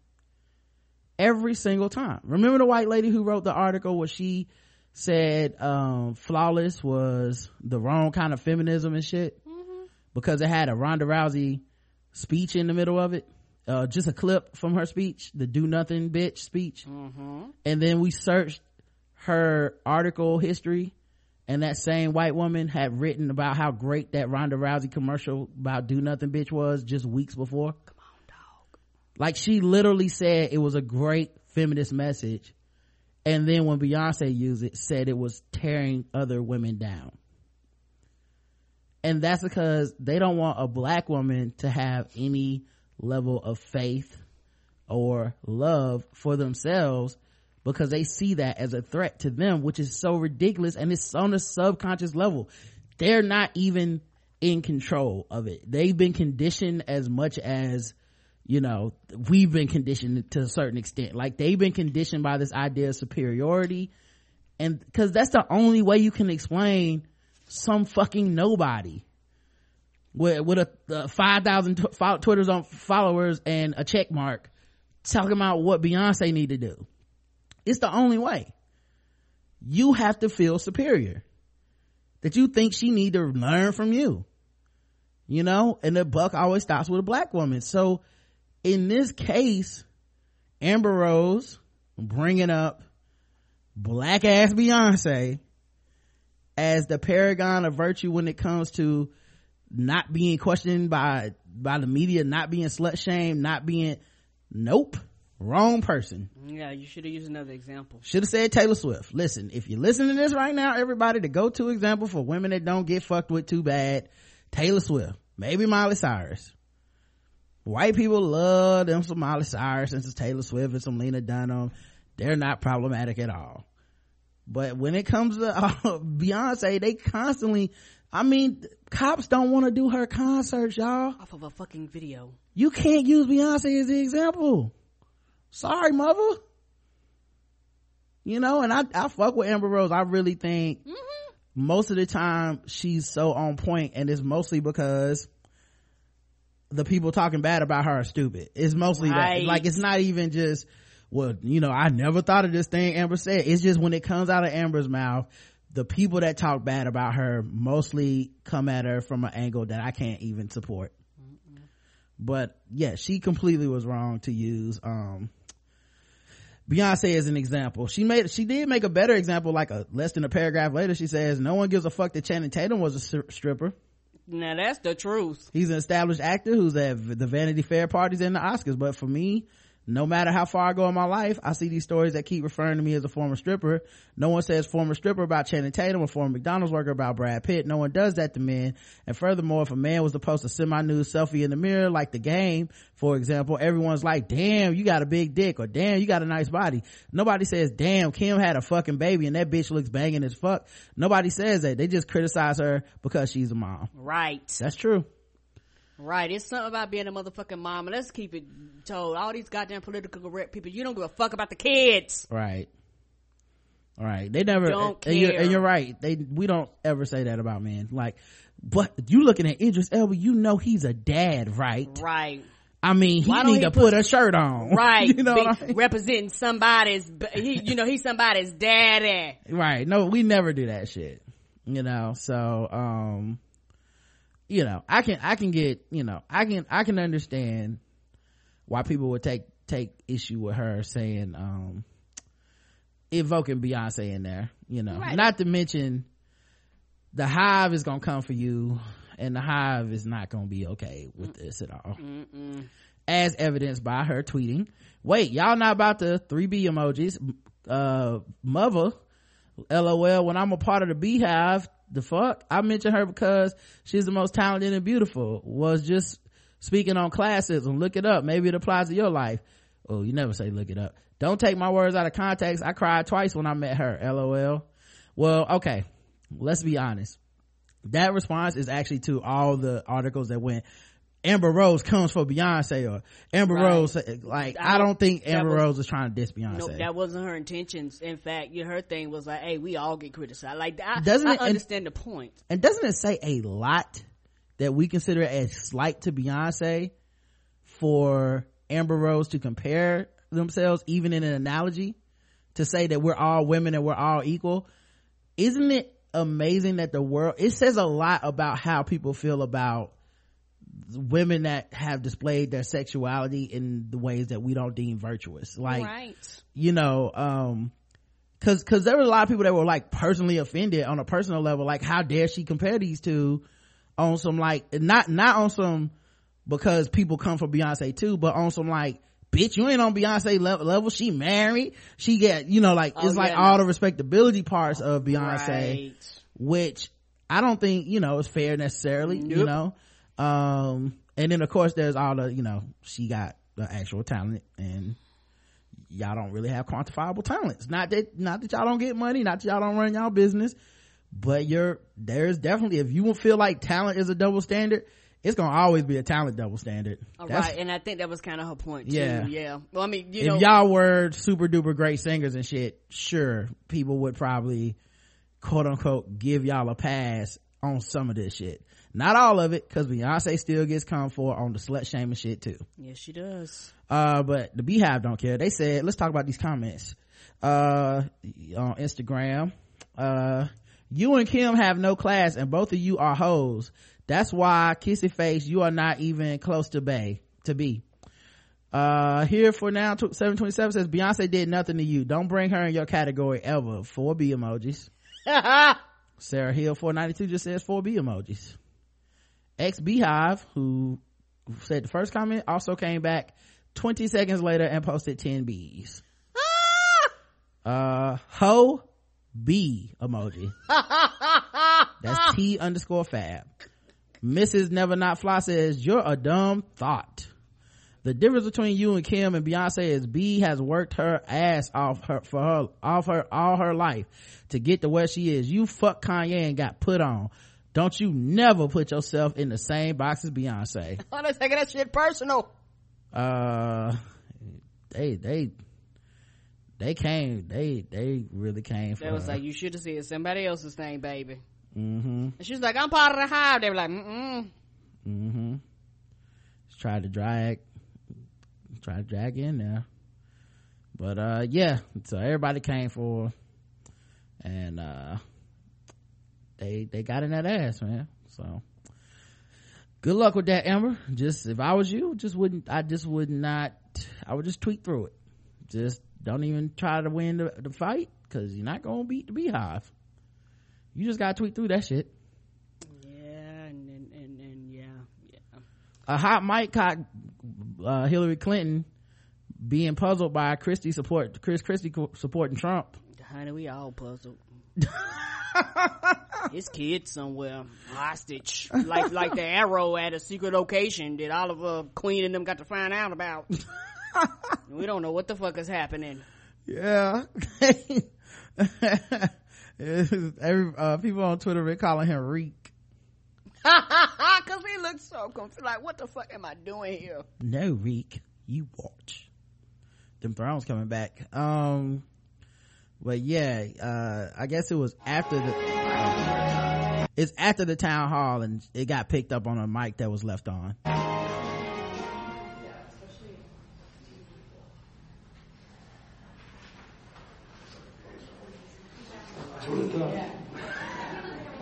Every single time. Remember the white lady who wrote the article where she said um, flawless was the wrong kind of feminism and shit because it had a Ronda Rousey speech in the middle of it. Uh, just a clip from her speech, the do nothing bitch speech Mm-hmm. and then we searched her article history and that same white woman had written about how great that Ronda Rousey commercial about do nothing bitch was just weeks before. Come on, dog. Like she literally said it was a great feminist message. And then when Beyonce used it, said it was tearing other women down. And that's because they don't want a black woman to have any level of faith or love for themselves because they see that as a threat to them, which is so ridiculous and it's on a subconscious level. They're not even in control of it. They've been conditioned as much as, you know, we've been conditioned to a certain extent. Like they've been conditioned by this idea of superiority. And cause that's the only way you can explain some fucking nobody with, with a, uh, 5,000 tw- Twitters on followers and a check mark talking about what Beyonce need to do. It's the only way. You have to feel superior. That you think she need to learn from you. You know? And the buck always stops with a black woman. So in this case, Amber Rose bringing up black ass Beyonce as the paragon of virtue when it comes to not being questioned by by the media, not being slut shamed, not being nope, wrong person. Yeah, you should have used another example. Should have said Taylor Swift. Listen, if you're listening to this right now, everybody, the go-to example for women that don't get fucked with too bad, Taylor Swift, maybe Miley Cyrus. White people love them some Miley Cyrus and some Taylor Swift and some Lena Dunham. They're not problematic at all. But when it comes to uh, Beyonce, they constantly, I mean, cops don't want to do her concerts, y'all. Off of a fucking video. You can't use Beyonce as the example. Sorry, mother. You know, and I, I fuck with Amber Rose. I really think most of the time she's so on point and it's mostly because the people talking bad about her are stupid. It's mostly Right. that. Like, it's not even just, well, you know, I never thought of this thing Amber said. It's just when it comes out of Amber's mouth, the people that talk bad about her mostly come at her from an angle that I can't even support. But yeah, she completely was wrong to use, um, Beyonce is an example. She made, she did make a better example, like a less than a paragraph later. She says, no one gives a fuck that Channing Tatum was a stri- stripper. Now that's the truth. He's an established actor who's at the Vanity Fair parties and the Oscars. But for me, no matter how far I go in my life, I see these stories that keep referring to me as a former stripper. No one says former stripper about Channing Tatum or former McDonald's worker about Brad Pitt. No one does that to men. And furthermore, if a man was supposed to post a semi-nude selfie in the mirror, like the game, for example, everyone's like, damn, you got a big dick or damn, you got a nice body. Nobody says, damn, Kim had a fucking baby and that bitch looks banging as fuck. Nobody says that. They just criticize her because she's a mom. Right. That's true. Right. It's something about being a motherfucking mama. Let's keep it told. All these goddamn political correct people, you don't give a fuck about the kids. Right. Right. They never, Don't and, you're, care. and you're right. They, we don't ever say that about men. Like, but you looking at Idris Elba, you know he's a dad, right? Right. I mean, he Why need he to put- put a shirt on. Right. you know I mean? representing somebody's, he, you know, he's somebody's daddy. right no we never do that shit you know so um you know i can i can get you know i can i can understand why people would take take issue with her saying um invoking beyonce in there you know Right. not to mention the hive is gonna come for you and the hive is not gonna be okay with this at all Mm-mm. as evidenced by her tweeting wait y'all not about the 3b emojis uh mother lol when i'm a part of the Beyhive the fuck? I mentioned her because she's the most talented and beautiful. Was just speaking on classism. Look it up. Maybe it applies to your life. Oh you never say look it up. Don't take my words out of context. I cried twice when i met her. Lol. Well okay. Let's be honest. That response is actually to all the articles that went Amber Rose comes for Beyonce or Amber Right. Rose eh, like I don't think Amber was- Rose is trying to diss Beyonce. Nope, that wasn't her intentions. In fact, yeah, her thing was like, "Hey, we all get criticized." Like, I, Doesn't I it- and- understand the point. and doesn't it say a lot that we consider it as slight to Beyonce for Amber Rose to compare themselves even in an analogy to say that we're all women and we're all equal? Isn't it amazing that the world it says a lot about how people feel about women that have displayed their sexuality in the ways that we don't deem virtuous. Like right. you know um cause cause there were a lot of people that were like personally offended on a personal level. Like how dare she compare these two on some like not not on some because people come for beyonce too but on some like bitch you ain't on beyonce level, level. She married. She get you know like Oh, it's like yeah, all the respectability parts of beyonce Right. which i don't think you know is fair necessarily you know um and then of course there's all the you know she got the actual talent and y'all don't really have quantifiable talents not that not that y'all don't get money not that y'all don't run y'all business but you're there's definitely if you feel like talent is a double standard it's gonna always be a talent double standard All That's- right, and I think that was kind of her point too. Yeah. Yeah. Well, I mean, you if know, y'all were super duper great singers and shit sure people would probably quote unquote give y'all a pass on some of this shit not all of it because beyonce still gets come for on the slut shaming shit too. Yes, she does. uh but the Beyhive don't care. They said let's talk about these comments. Uh on instagram uh you and kim have no class and both of you are hoes. That's why kissy face you are not even close to bay to be. Uh here for now 727 says beyonce did nothing to you. Don't bring her in your category ever. Four b emojis. Sarah hill 492 just says four b emojis X Beyhive, who said the first comment, also came back 20 seconds later and posted 10 B's. Uh, ho B emoji. That's T underscore fab. Mrs. Never Not Fly says, you're a dumb thought. The difference between you and Kim and Beyonce is B has worked her ass off her for her off her all her life to get to where she is. You fuck Kanye and got put on. Don't you never put yourself in the same box as Beyonce. Why they taking that shit personal? Uh they they they came they they really came for They was her. like, you should have said somebody else's thing, baby. mm-hmm And she was like, I'm part of the hive. They were like, mm-mm. mm-hmm Just tried to drag try to drag in there but uh yeah so everybody came for her. and uh they they got in that ass man so good luck with that amber just if i was you just wouldn't i just would not i would just tweet through it just don't even try to win the, the fight because you're not gonna beat the Beyhive you just gotta tweet through that shit Yeah, and, and, and, and yeah, yeah. a hot mic caught uh, Hillary Clinton being puzzled by Christie support, Chris Christie supporting Trump. Honey, we all puzzled. His kid somewhere hostage, like like the arrow at a secret location that Oliver Queen and them got to find out about. we don't know what the fuck is happening. Yeah. Every, uh, people on Twitter been calling him Reek. Cause he looks so confused. Like, what the fuck am I doing here? No, Reek, you watch. Them thrones coming back. Um, but yeah, uh, I guess it was after the, uh, it's after the town hall and it got picked up on a mic that was left on. That's what it does.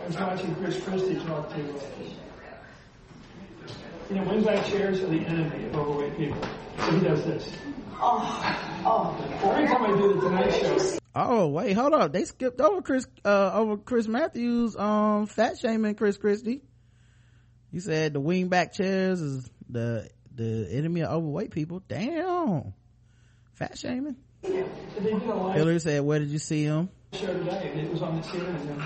I was watching Chris Christie talk to, uh, you know, wingback chairs are the enemy of overweight people. So he does this. Oh, oh. Every time I do the Tonight Show, Oh wait, hold up. They skipped over Chris uh over Chris Matthews um fat shaming Chris Christie. He said the wingback chairs is the the enemy of overweight people. Damn. Fat shaming. Hillary said, Where did you see him? today. It was on CNN.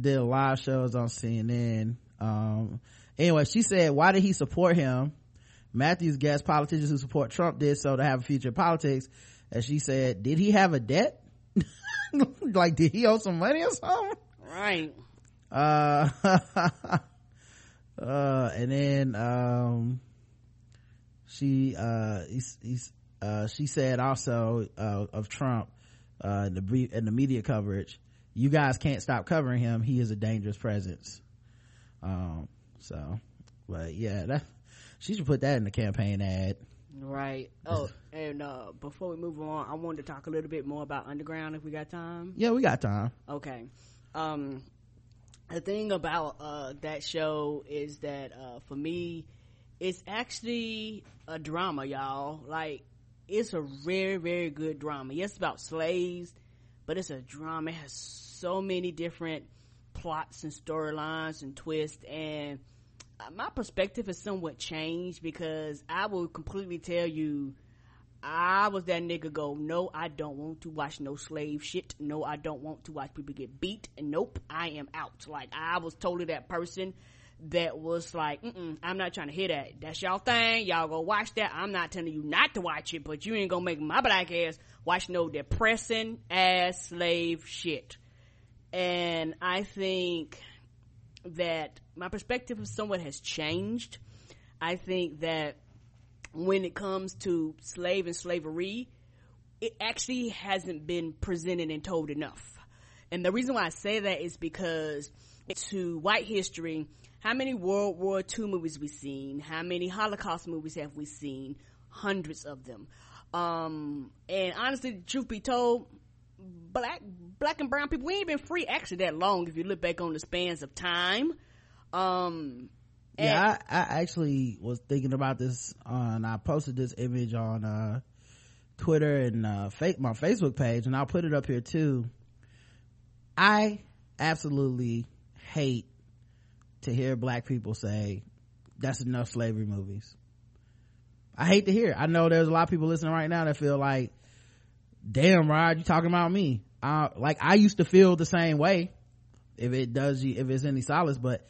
Did live shows on CNN. Um anyway, she said, Why did he support him? Matthews guessed politicians who support Trump did so to have a future in politics. And she said, Did he have a debt? like did he owe some money or something? Right. uh uh and then um she uh he's, he's uh she said also uh of trump uh in the brief in the media coverage you guys can't stop covering him he is a dangerous presence um so but yeah that she should put that in the campaign ad Right. Oh, and uh, before we move on, I wanted to talk a little bit more about Underground if we got time. yeah we got time Okay. Um, the thing about uh, that show is that uh, for me, it's actually a drama, y'all. Like, it's a very, very good drama. Yes, it's about slaves, but it's a drama. It has so many different plots and storylines and twists and my perspective has somewhat changed because I will completely tell you I was that nigga go, no, I don't want to watch no slave shit. No, I don't want to watch people get beat. And nope, I am out. Like, I was totally that person that was like, I'm not trying to hear that. That's y'all thing. Y'all go watch that. I'm not telling you not to watch it, but you ain't gonna make my black ass watch no depressing ass slave shit. And I think that my perspective of somewhat has changed. I think that when it comes to slave and slavery, it actually hasn't been presented and told enough. And the reason why I say that is because to white history, how many World War II movies we've seen? How many Holocaust movies have we seen? Hundreds of them. Um, and honestly, truth be told, black, black and brown people, we ain't been free actually that long if you look back on the spans of time. Um, yeah I, I actually was thinking about this on i posted this image on uh twitter and uh my facebook page and i'll put it up here too. I absolutely hate to hear black people say that's enough slavery movies. I hate to hear it. i know there's a lot of people listening right now that feel like damn rod you talking about me. Uh like i used to feel the same way if it does you if it's any solace but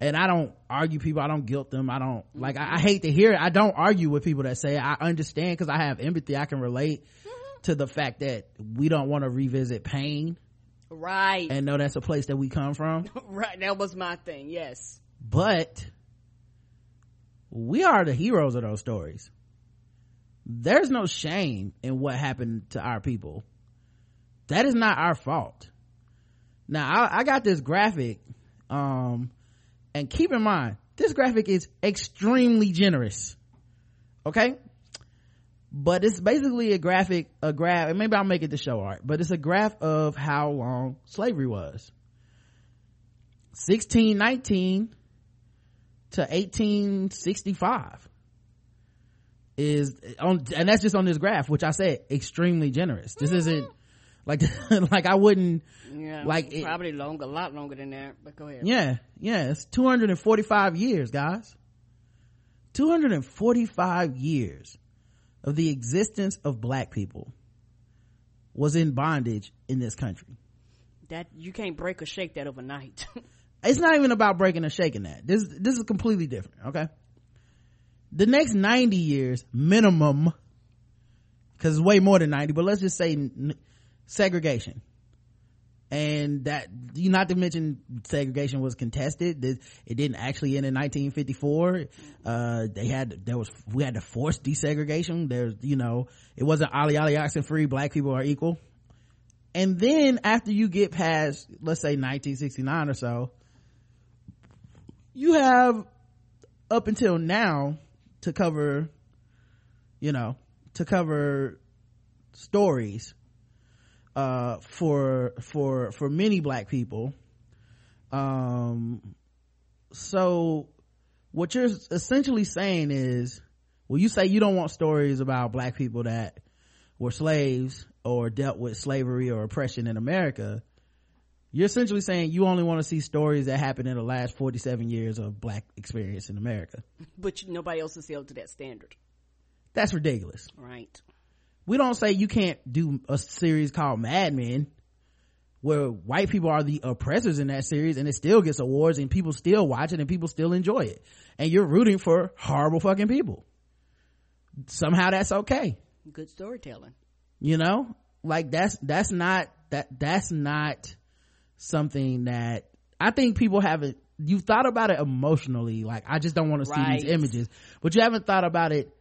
and I don't argue people. I don't guilt them. I don't like. I, I hate to hear it. I don't argue with people that say it. I understand because I have empathy. I can relate to the fact that we don't want to revisit pain right. and know that's a place that we come from. right. That was my thing. Yes. But we are the heroes of those stories. There's no shame in what happened to our people. That is not our fault. Now I, I got this graphic. Um, and keep in mind this graphic is extremely generous. Okay? But it's basically a graphic a graph and maybe i'll make it the show art but it's a graph of how long slavery was. 1619 to 1865 is on and that's just on this graph which i said extremely generous. This isn't like like i wouldn't Yeah. like it- probably longer, a lot longer than that. But go ahead. yeah, yeah, it's 245 years, guys. 245 years of the existence of black people was in bondage in this country. That you can't break or shake that overnight. it's not even about breaking or shaking that. This this is completely different, okay? The next 90 years minimum it's way more than 90, but let's just say segregation. And that you not to mention segregation was contested. It didn't actually end in 1954. Uh, they had there was we had to force desegregation. There's you know it wasn't Ali Ali oxen free. Black people are equal. And then after you get past let's say 1969 or so, you have up until now to cover you know to cover stories uh for for for many black people. Um so what you're essentially saying is well you say you don't want stories about black people that were slaves or dealt with slavery or oppression in america. You're essentially saying you only want to see stories that happened in the last 47 years of black experience in america. But nobody else is held to that standard. That's ridiculous. Right we don't say you can't do a series called mad men where white people are the oppressors in that series and it still gets awards and people still watch it and people still enjoy it. And you're rooting for horrible fucking people. Somehow that's okay. Good storytelling. You know? Like that's that's not that that's not something that i think people haven't you've thought about it emotionally. Like i just don't want to see these images. But you haven't thought about it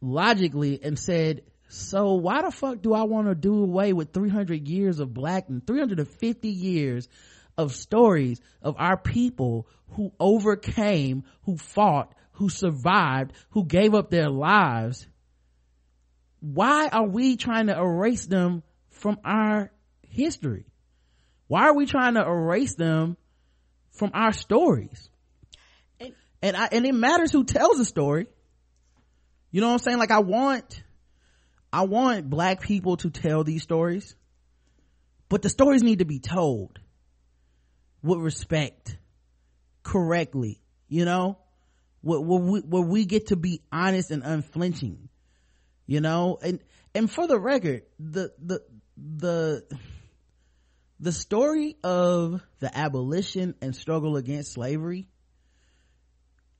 logically and said so why the fuck do i want to do away with 300 years of black and 350 years of stories of our people who overcame who fought who survived who gave up their lives? Why are we trying to erase them from our history? Why are we trying to erase them from our stories? And, and I, and it matters who tells the story. You know what i'm saying? Like i want i want black people to tell these stories but the stories need to be told with respect correctly you know? Where, where, we, where we get to be honest and unflinching you know? And and for the record the the the the story of the abolition and struggle against slavery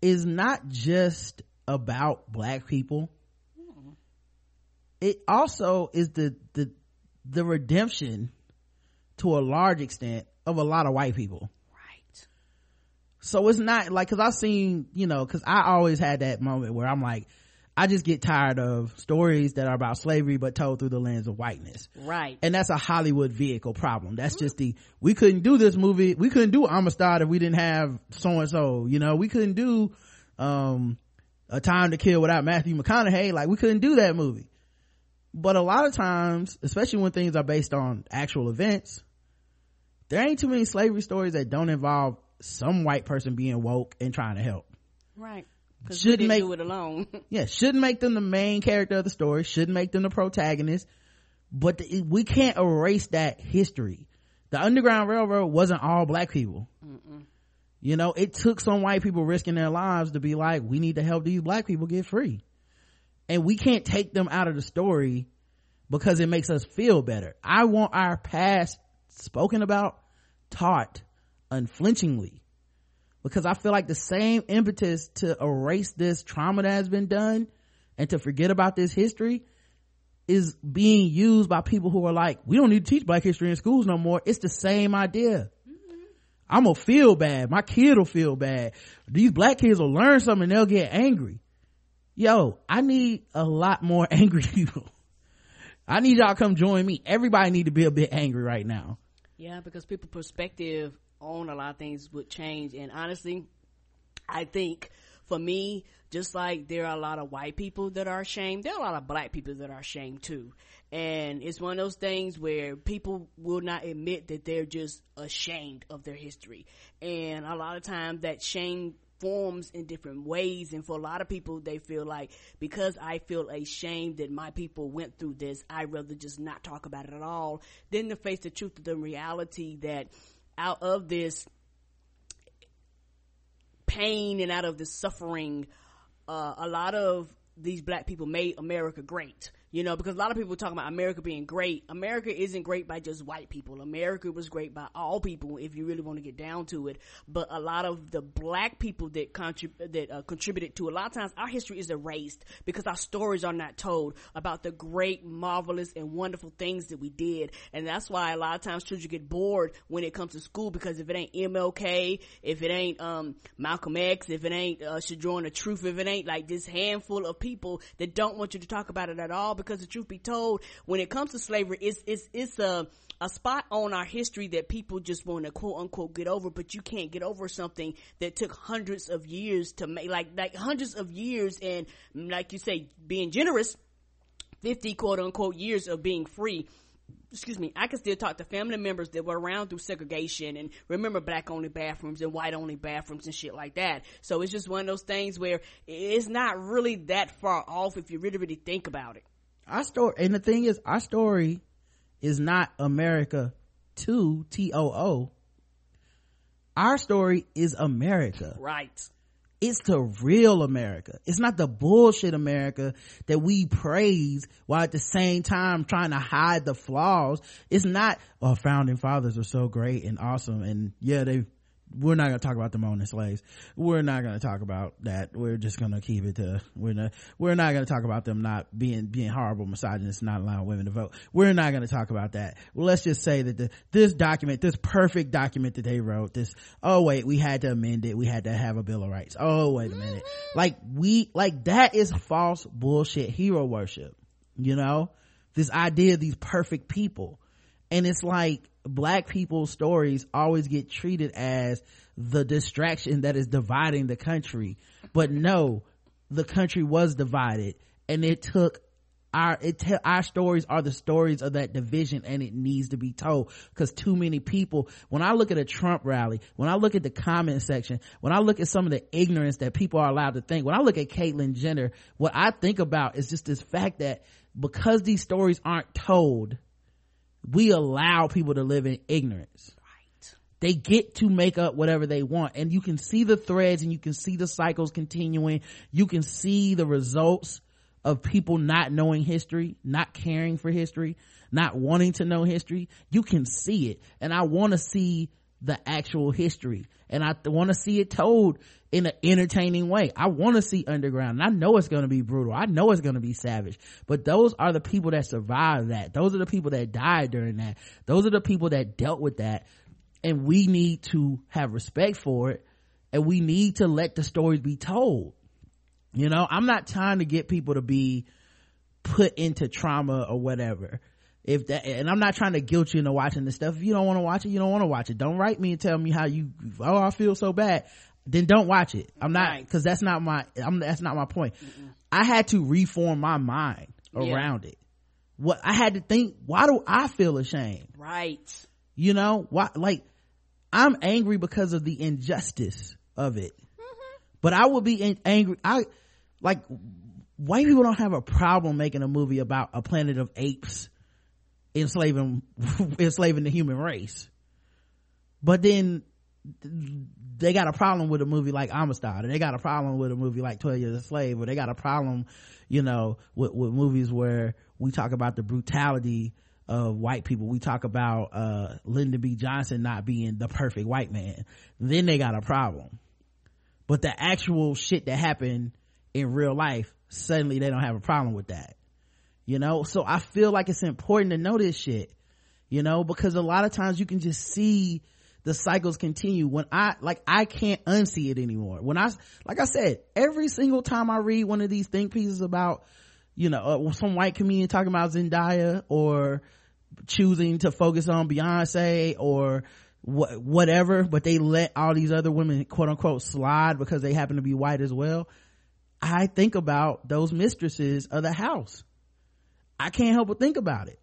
is not just about black people it also is the the the redemption to a large extent of a lot of white people. Right. So it's not like because i've seen you know because i always had that moment where i'm like i just get tired of stories that are about slavery but told through the lens of whiteness. Right. And that's a hollywood vehicle problem. That's just the we couldn't do this movie we couldn't do amistad if we didn't have so and so you know? We couldn't do um a time to kill without matthew mcconaughey. Like we couldn't do that movie but a lot of times especially when things are based on actual events there ain't too many slavery stories that don't involve some white person being woke and trying to help. Right. Shouldn't make- do it alone. Yeah shouldn't make them the main character of the story shouldn't make them the protagonist but the, we can't erase that history. The underground railroad wasn't all black people. You know it took some white people risking their lives to be like we need to help these black people get free and we can't take them out of the story because it makes us feel better i want our past spoken about taught unflinchingly because I feel like the same impetus to erase this trauma that has been done and to forget about this history is being used by people who are like, we don't need to teach black history in schools no more. It's the same idea. I'm gonna feel bad. My kid will feel bad. These black kids will learn something and they'll get angry. Yo, I need a lot more angry people. I need y'all come join me. Everybody need to be a bit angry right now. Yeah, because people perspective on a lot of things would change. And honestly, I think for me, just like there are a lot of white people that are ashamed, there are a lot of black people that are ashamed too. And it's one of those things where people will not admit that they're just ashamed of their history. And a lot of times that shame forms in different ways and for a lot of people they feel like because I feel ashamed that my people went through this I'd rather just not talk about it at all than to face the truth of the reality that out of this pain and out of the suffering uh, a lot of these black people made America great. You know, because a lot of people talk about America being great. America isn't great by just white people. America was great by all people, if you really want to get down to it. But a lot of the black people that contrib- that uh, contributed to a lot of times our history is erased because our stories are not told about the great, marvelous, and wonderful things that we did. And that's why a lot of times children get bored when it comes to school because if it ain't MLK, if it ain't um, Malcolm X, if it ain't uh, the Truth, if it ain't like this handful of people that don't want you to talk about it at all because the truth be told, when it comes to slavery, it's, it's, it's a, a spot on our history that people just want to quote unquote get over, but you can't get over something that took hundreds of years to make, like, like hundreds of years and like you say, being generous, 50 quote unquote years of being free excuse me, I can still talk to family members that were around through segregation and remember black only bathrooms and white only bathrooms and shit like that. So it's just one of those things where it's not really that far off if you really, really think about it. Our story, and the thing is, our story is not America to T-O-O. Our story is America. Right. It's the real America. It's not the bullshit America that we praise while at the same time trying to hide the flaws. It's not, oh, founding fathers are so great and awesome. And yeah, they we're not going to talk about them owning slaves. We're not going to talk about that. We're just going to keep it to, we're not, we're not going to talk about them not being, being horrible misogynists, not allowing women to vote. We're not going to talk about that. Well, let's just say that the, this document, this perfect document that they wrote, this, oh wait, we had to amend it. We had to have a bill of rights. Oh, wait a minute. Like we, like that is false bullshit hero worship. You know, this idea of these perfect people. And it's like, black people's stories always get treated as the distraction that is dividing the country. But no, the country was divided and it took our it te- our stories are the stories of that division and it needs to be told because too many people when i look at a trump rally when i look at the comment section when i look at some of the ignorance that people are allowed to think when i look at caitlyn jenner what i think about is just this fact that because these stories aren't told we allow people to live in ignorance. Right. They get to make up whatever they want. And you can see the threads and you can see the cycles continuing. You can see the results of people not knowing history not caring for history not wanting to know history. You can see it. And i want to see the actual history and i want to see it told in an entertaining way. I want to see underground. And I know it's going to be brutal. I know it's going to be savage, but those are the people that survived that. Those are the people that died during that. Those are the people that dealt with that. And we need to have respect for it. And we need to let the stories be told. You know, I'm not trying to get people to be put into trauma or whatever. If that, and I'm not trying to guilt you into watching this stuff. If you don't want to watch it, you don't want to watch it. Don't write me and tell me how you, oh, I feel so bad then don't watch it. I'm not because that's not my. I'm that's not my point. Mm-mm. I had to reform my mind around yeah. it. What I had to think. Why do I feel ashamed? Right. You know why? Like I'm angry because of the injustice of it. Mm-hmm. But I would be in, angry. I like white people don't have a problem making a movie about a planet of apes enslaving enslaving the human race. But then they got a problem with a movie like Amistad, or they got a problem with a movie like 12 Years a Slave, or they got a problem, you know, with, with movies where we talk about the brutality of white people. We talk about, uh, Lyndon B. Johnson not being the perfect white man. Then they got a problem. But the actual shit that happened in real life, suddenly they don't have a problem with that. You know? So I feel like it's important to know this shit, you know, because a lot of times you can just see the cycles continue. When i like i can't unsee it anymore. When i like i said every single time i read one of these think pieces about you know uh, some white comedian talking about zendaya or choosing to focus on beyonce or wh- whatever but they let all these other women quote unquote slide because they happen to be white as well i think about those mistresses of the house i can't help but think about it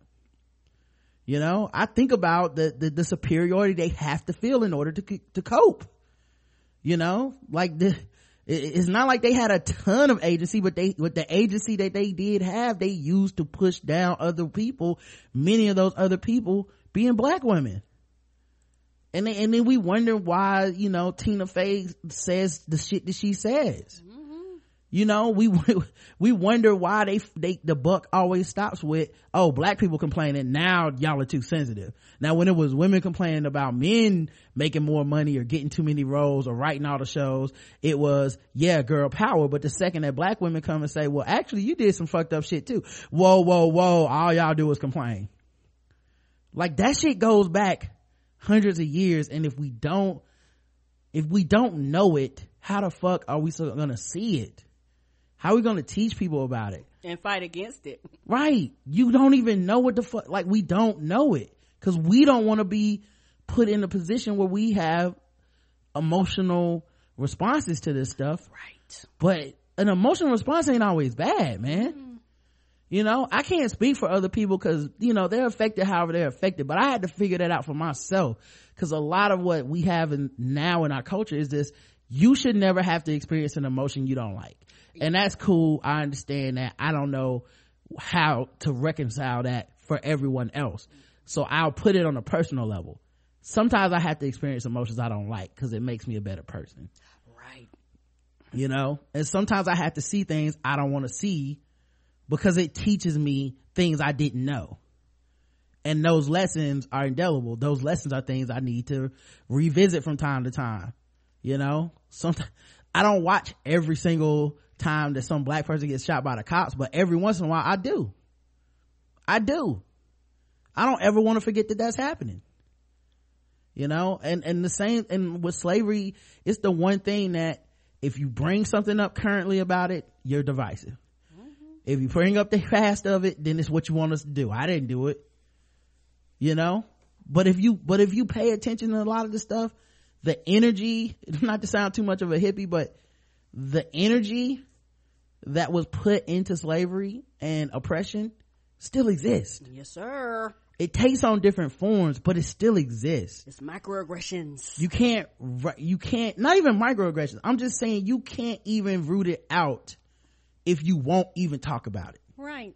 you know, I think about the, the, the superiority they have to feel in order to, to cope. You know, like the, it's not like they had a ton of agency, but they, with the agency that they did have, they used to push down other people, many of those other people being black women. And then, and then we wonder why, you know, Tina Fey says the shit that she says. You know we we wonder why they they the buck always stops with oh black people complaining. Now y'all are too sensitive. Now when it was women complaining about men making more money or getting too many roles or writing all the shows it was yeah girl power. But the second that black women come and say well actually you did some fucked up shit too. Whoa whoa whoa. All y'all do is complain. Like that shit goes back hundreds of years. And if we don't if we don't know it how the fuck are we so gonna see it how are we gonna teach people about it? And fight against it. Right. You don't even know what the fuck like we don't know it. Because we don't want to be put in a position where we have emotional responses to this stuff. Right. But an emotional response ain't always bad man. Mm-hmm. you know i can't speak for other people because you know they're affected however they're affected but i had to figure that out for myself. Because a lot of what we have in, now in our culture is this you should never have to experience an emotion you don't like and that's cool. I understand that. I don't know how to reconcile that for everyone else. So i'll put it on a personal level. Sometimes i have to experience emotions i don't like because it makes me a better person. Right. You know? And sometimes i have to see things i don't want to see because it teaches me things i didn't know. And those lessons are indelible. Those lessons are things i need to revisit from time to time. You know? Sometimes i don't watch every single time that some black person gets shot by the cops but every once in a while i do. I do. I don't ever want to forget that that's happening. You know and and the same and with slavery it's the one thing that if you bring something up currently about it you're divisive. Mm-hmm. if you bring up the past of it then it's what you want us to do. I didn't do it. You know? But if you but if you pay attention to a lot of the stuff the energy not to sound too much of a hippie but the energy that was put into slavery and oppression still exists yes sir. It takes on different forms but it still exists. It's microaggressions. You can't you can't not even microaggressions. I'm just saying you can't even root it out if you won't even talk about it. Right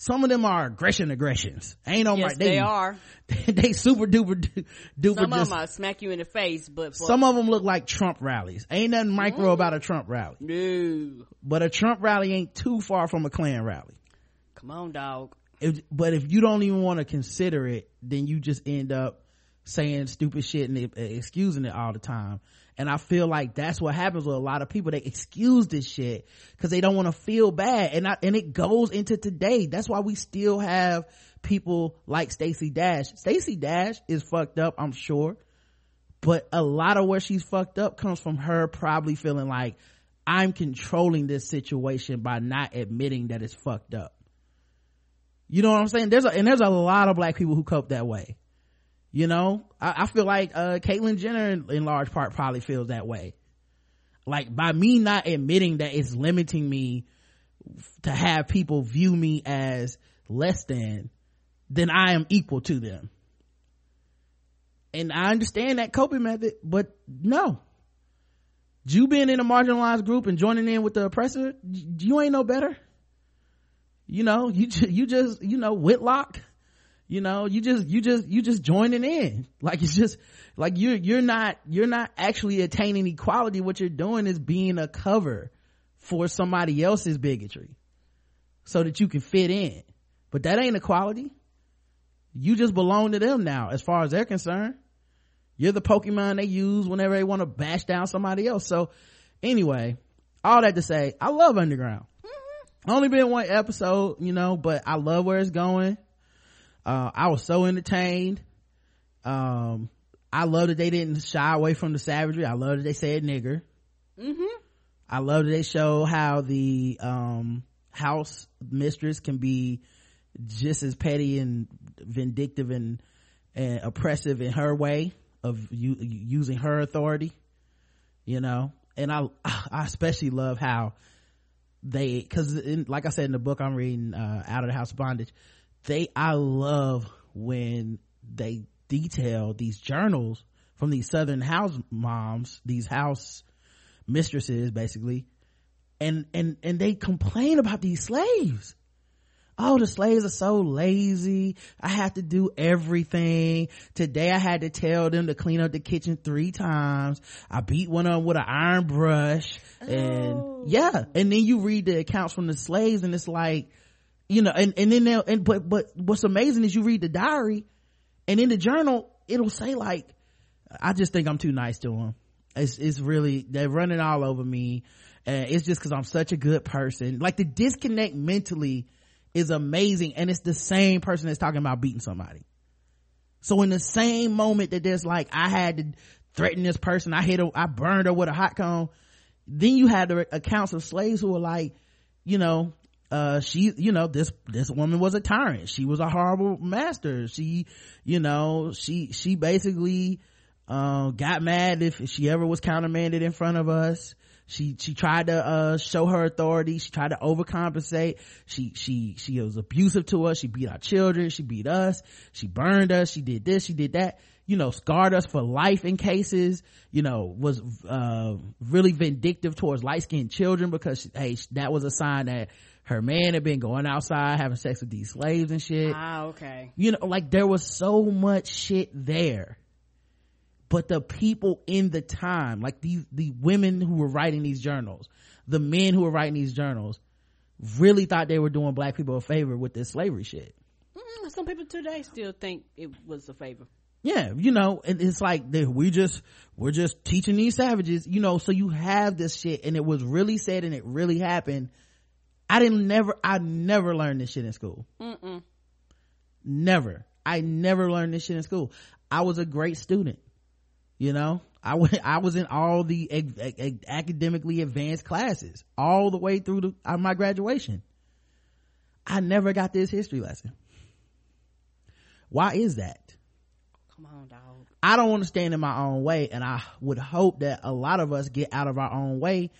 some of them are aggression aggressions. Ain't no yes, they, they are. they super duper duper. Some just, of them smack you in the face, but for, some of them look like Trump rallies. Ain't nothing micro mm. about a Trump rally. No. But a Trump rally ain't too far from a Klan rally. Come on, dog. If, but if you don't even want to consider it, then you just end up saying stupid shit and excusing it all the time and i feel like that's what happens with a lot of people. They excuse this shit because they don't want to feel bad. And I, and it goes into today. That's why we still have people like Stacey Dash. Stacey Dash is fucked up i'm sure. But a lot of where she's fucked up comes from her probably feeling like i'm controlling this situation by not admitting that it's fucked up. You know what i'm saying? There's a and there's a lot of black people who cope that way you know? I, I, feel like uh caitlyn jenner in, large part probably feels that way. Like by me not admitting that it's limiting me to have people view me as less than then i am equal to them. And i understand that coping method but no. You being in a marginalized group and joining in with the oppressor you ain't no better. You know you you just you know whitlock you know you just you just you just joining in. Like it's just like you're you're not you're not actually attaining equality. What you're doing is being a cover for somebody else's bigotry so that you can fit in. But that ain't equality. You just belong to them now as far as they're concerned. You're the pokemon they use whenever they want to bash down somebody else. So anyway all that to say i love underground. Mm-hmm. only been one episode you know but i love where it's going uh, I was so entertained. Um, I love that they didn't shy away from the savagery. I love that they said nigger. Mm-hmm. I love that they show how the, um, house mistress can be just as petty and vindictive and, and oppressive in her way of u- using her authority, you know? And I, I especially love how they, cause like I said in the book I'm reading, uh, Out of the House of Bondage, they i love when they detail these journals from these southern house moms these house mistresses basically and and and they complain about these slaves. Oh the slaves are so lazy. I have to do everything. Today i had to tell them to clean up the kitchen three times. I beat one of them with an iron brush. And oh. yeah and then you read the accounts from the slaves and it's like you know and and then they'll and but but what's amazing is you read the diary and in the journal it'll say like i just think i'm too nice to them it's it's really they're running all over me and it's just because i'm such a good person. Like the disconnect mentally is amazing and it's the same person that's talking about beating somebody. So in the same moment that there's like i had to threaten this person i hit her i burned her with a hot cone then you had the accounts of slaves who were like you know uh she you know this this woman was a tyrant. She was a horrible master. She you know she she basically uh, got mad if she ever was countermanded in front of us. She she tried to uh, show her authority. She tried to overcompensate. She she she was abusive to us. She beat our children. She beat us. She burned us. She did this. She did that. You know scarred us for life in cases. You know was uh, really vindictive towards light-skinned children because hey that was a sign that her man had been going outside having sex with these slaves and shit Ah, okay. you know like there was so much shit there but the people in the time like these the women who were writing these journals the men who were writing these journals really thought they were doing black people a favor with this slavery shit Mm, some people today still think it was a favor. yeah you know and it's like they- we just we're just teaching these savages you know so you have this shit and it was really said and it really happened i didn't never i never learned this shit in school. Mm-mm. never. I never learned this shit in school. I was a great student you know? I went i was in all the ag- ag- academically advanced classes all the way through the, uh, my graduation. I never got this history lesson. Why is that? Come on, dog. I don't want to stand in my own way and I would hope that a lot of us get out of our own way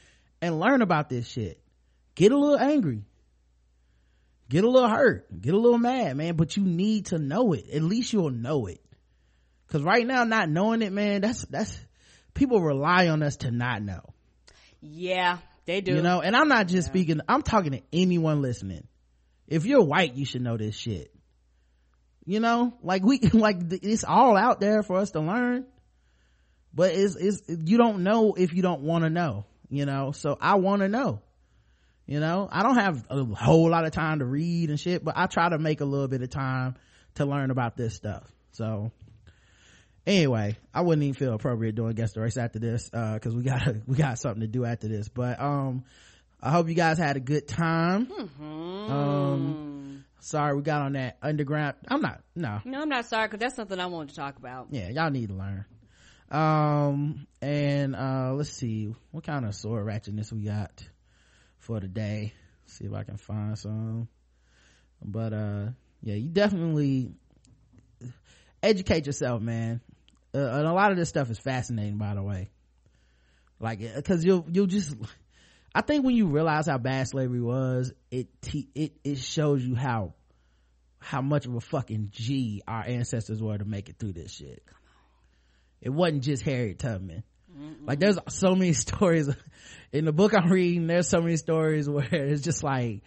and learn about this shit. Get a little angry. Get a little hurt. Get a little mad, man, but you need to know it. At least you'll know it. Cause right now not knowing it, man, that's, that's, people rely on us to not know. Yeah, they do. You know, and I'm not just speaking, I'm talking to anyone listening. If you're white, you should know this shit. You know, like we, like it's all out there for us to learn. But it's, it's, you don't know if you don't want to know, you know, so I want to know. You know, I don't have a whole lot of time to read and shit, but I try to make a little bit of time to learn about this stuff. So anyway, I wouldn't even feel appropriate doing guest the race after this, uh, cause we got we got something to do after this. But, um, I hope you guys had a good time. Mm-hmm. Um, sorry we got on that underground. I'm not, no. No, I'm not sorry because that's something I wanted to talk about. Yeah, y'all need to learn. Um, and, uh, let's see, what kind of sword ratchetness we got for today. See if I can find some. But, uh, yeah, you definitely educate yourself, man. Uh, and a lot of this stuff is fascinating, by the way. Like, uh, cause you'll, you'll just, I think when you realize how bad slavery was, it, te- it, it shows you how, how much of a fucking G our ancestors were to make it through this shit. It wasn't just Harriet Tubman. Like there's so many stories in the book I'm reading. There's so many stories where it's just like,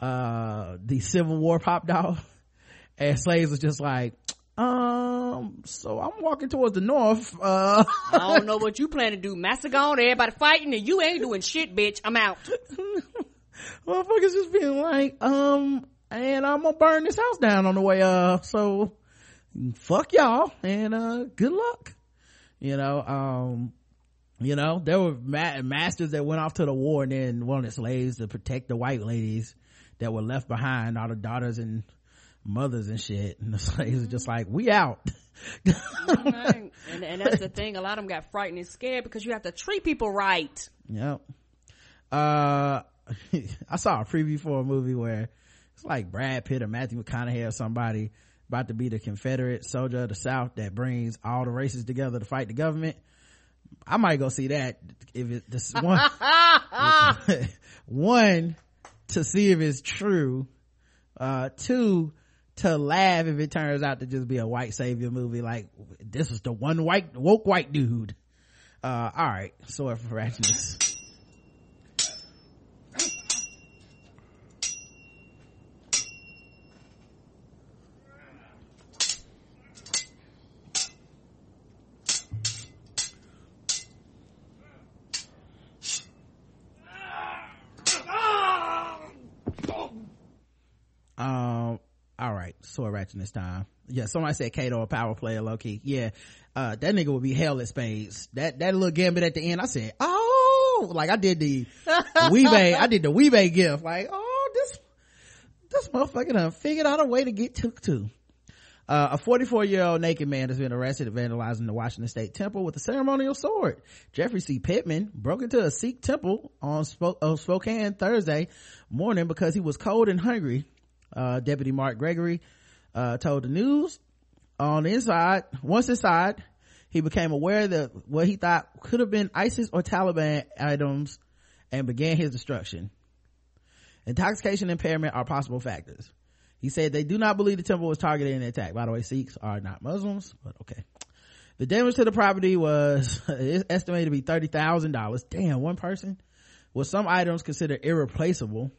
uh, the Civil War popped off and slaves was just like, um, so I'm walking towards the north. Uh, I don't know what you plan to do. Massacre everybody fighting, and you ain't doing shit, bitch. I'm out. motherfuckers just being like, um, and I'm gonna burn this house down on the way up. So fuck y'all and, uh, good luck. You know, um, you know, there were ma- masters that went off to the war and then wanted slaves to protect the white ladies that were left behind, all the daughters and mothers and shit. And the slaves are just like, we out. Right. and, and that's the thing. A lot of them got frightened and scared because you have to treat people right. Yep. Uh, I saw a preview for a movie where it's like Brad Pitt or Matthew McConaughey or somebody about to be the Confederate soldier of the South that brings all the races together to fight the government. I might go see that if it this one one to see if it's true. Uh, two to laugh if it turns out to just be a white savior movie. Like this is the one white woke white dude. Uh, all right. Sorry for ratchetness. Sword ratchet this time yeah somebody said Cato a power player low-key yeah uh that nigga would be hell at spades that that little gambit at the end i said oh like i did the weebay i did the weebay gift like oh this this motherfucker done figured out a way to get took to uh, a 44 year old naked man has been arrested vandalizing the Washington State Temple with a ceremonial sword. Jeffrey C. Pittman broke into a Sikh temple on Sp- uh, Spokane Thursday morning because he was cold and hungry. Uh, Deputy Mark Gregory uh, told the news on the inside. Once inside, he became aware that what he thought could have been ISIS or Taliban items and began his destruction. Intoxication impairment are possible factors. He said they do not believe the temple was targeted in the attack. By the way, Sikhs are not Muslims, but okay. The damage to the property was estimated to be $30,000. Damn, one person. With some items considered irreplaceable.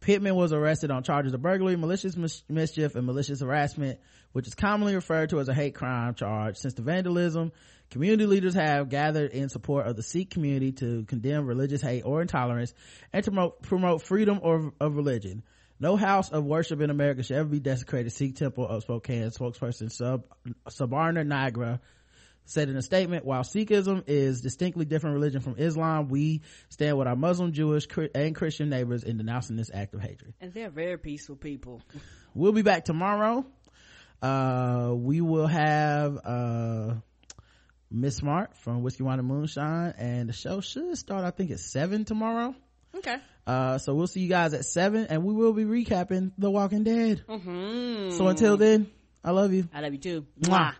Pittman was arrested on charges of burglary, malicious mis- mischief, and malicious harassment, which is commonly referred to as a hate crime charge. Since the vandalism, community leaders have gathered in support of the Sikh community to condemn religious hate or intolerance and to promote, promote freedom or, of religion. No house of worship in America should ever be desecrated. Sikh Temple of Spokane spokesperson Sub, Sabarna Nagra said in a statement, while Sikhism is distinctly different religion from Islam, we stand with our Muslim, Jewish, and Christian neighbors in denouncing this act of hatred. And they're very peaceful people. We'll be back tomorrow. Uh, we will have, uh, Miss Smart from Whiskey Wine and Moonshine and the show should start, I think at seven tomorrow. Okay. Uh, so we'll see you guys at seven and we will be recapping The Walking Dead. Mm-hmm. So until then, I love you. I love you too. Mwah.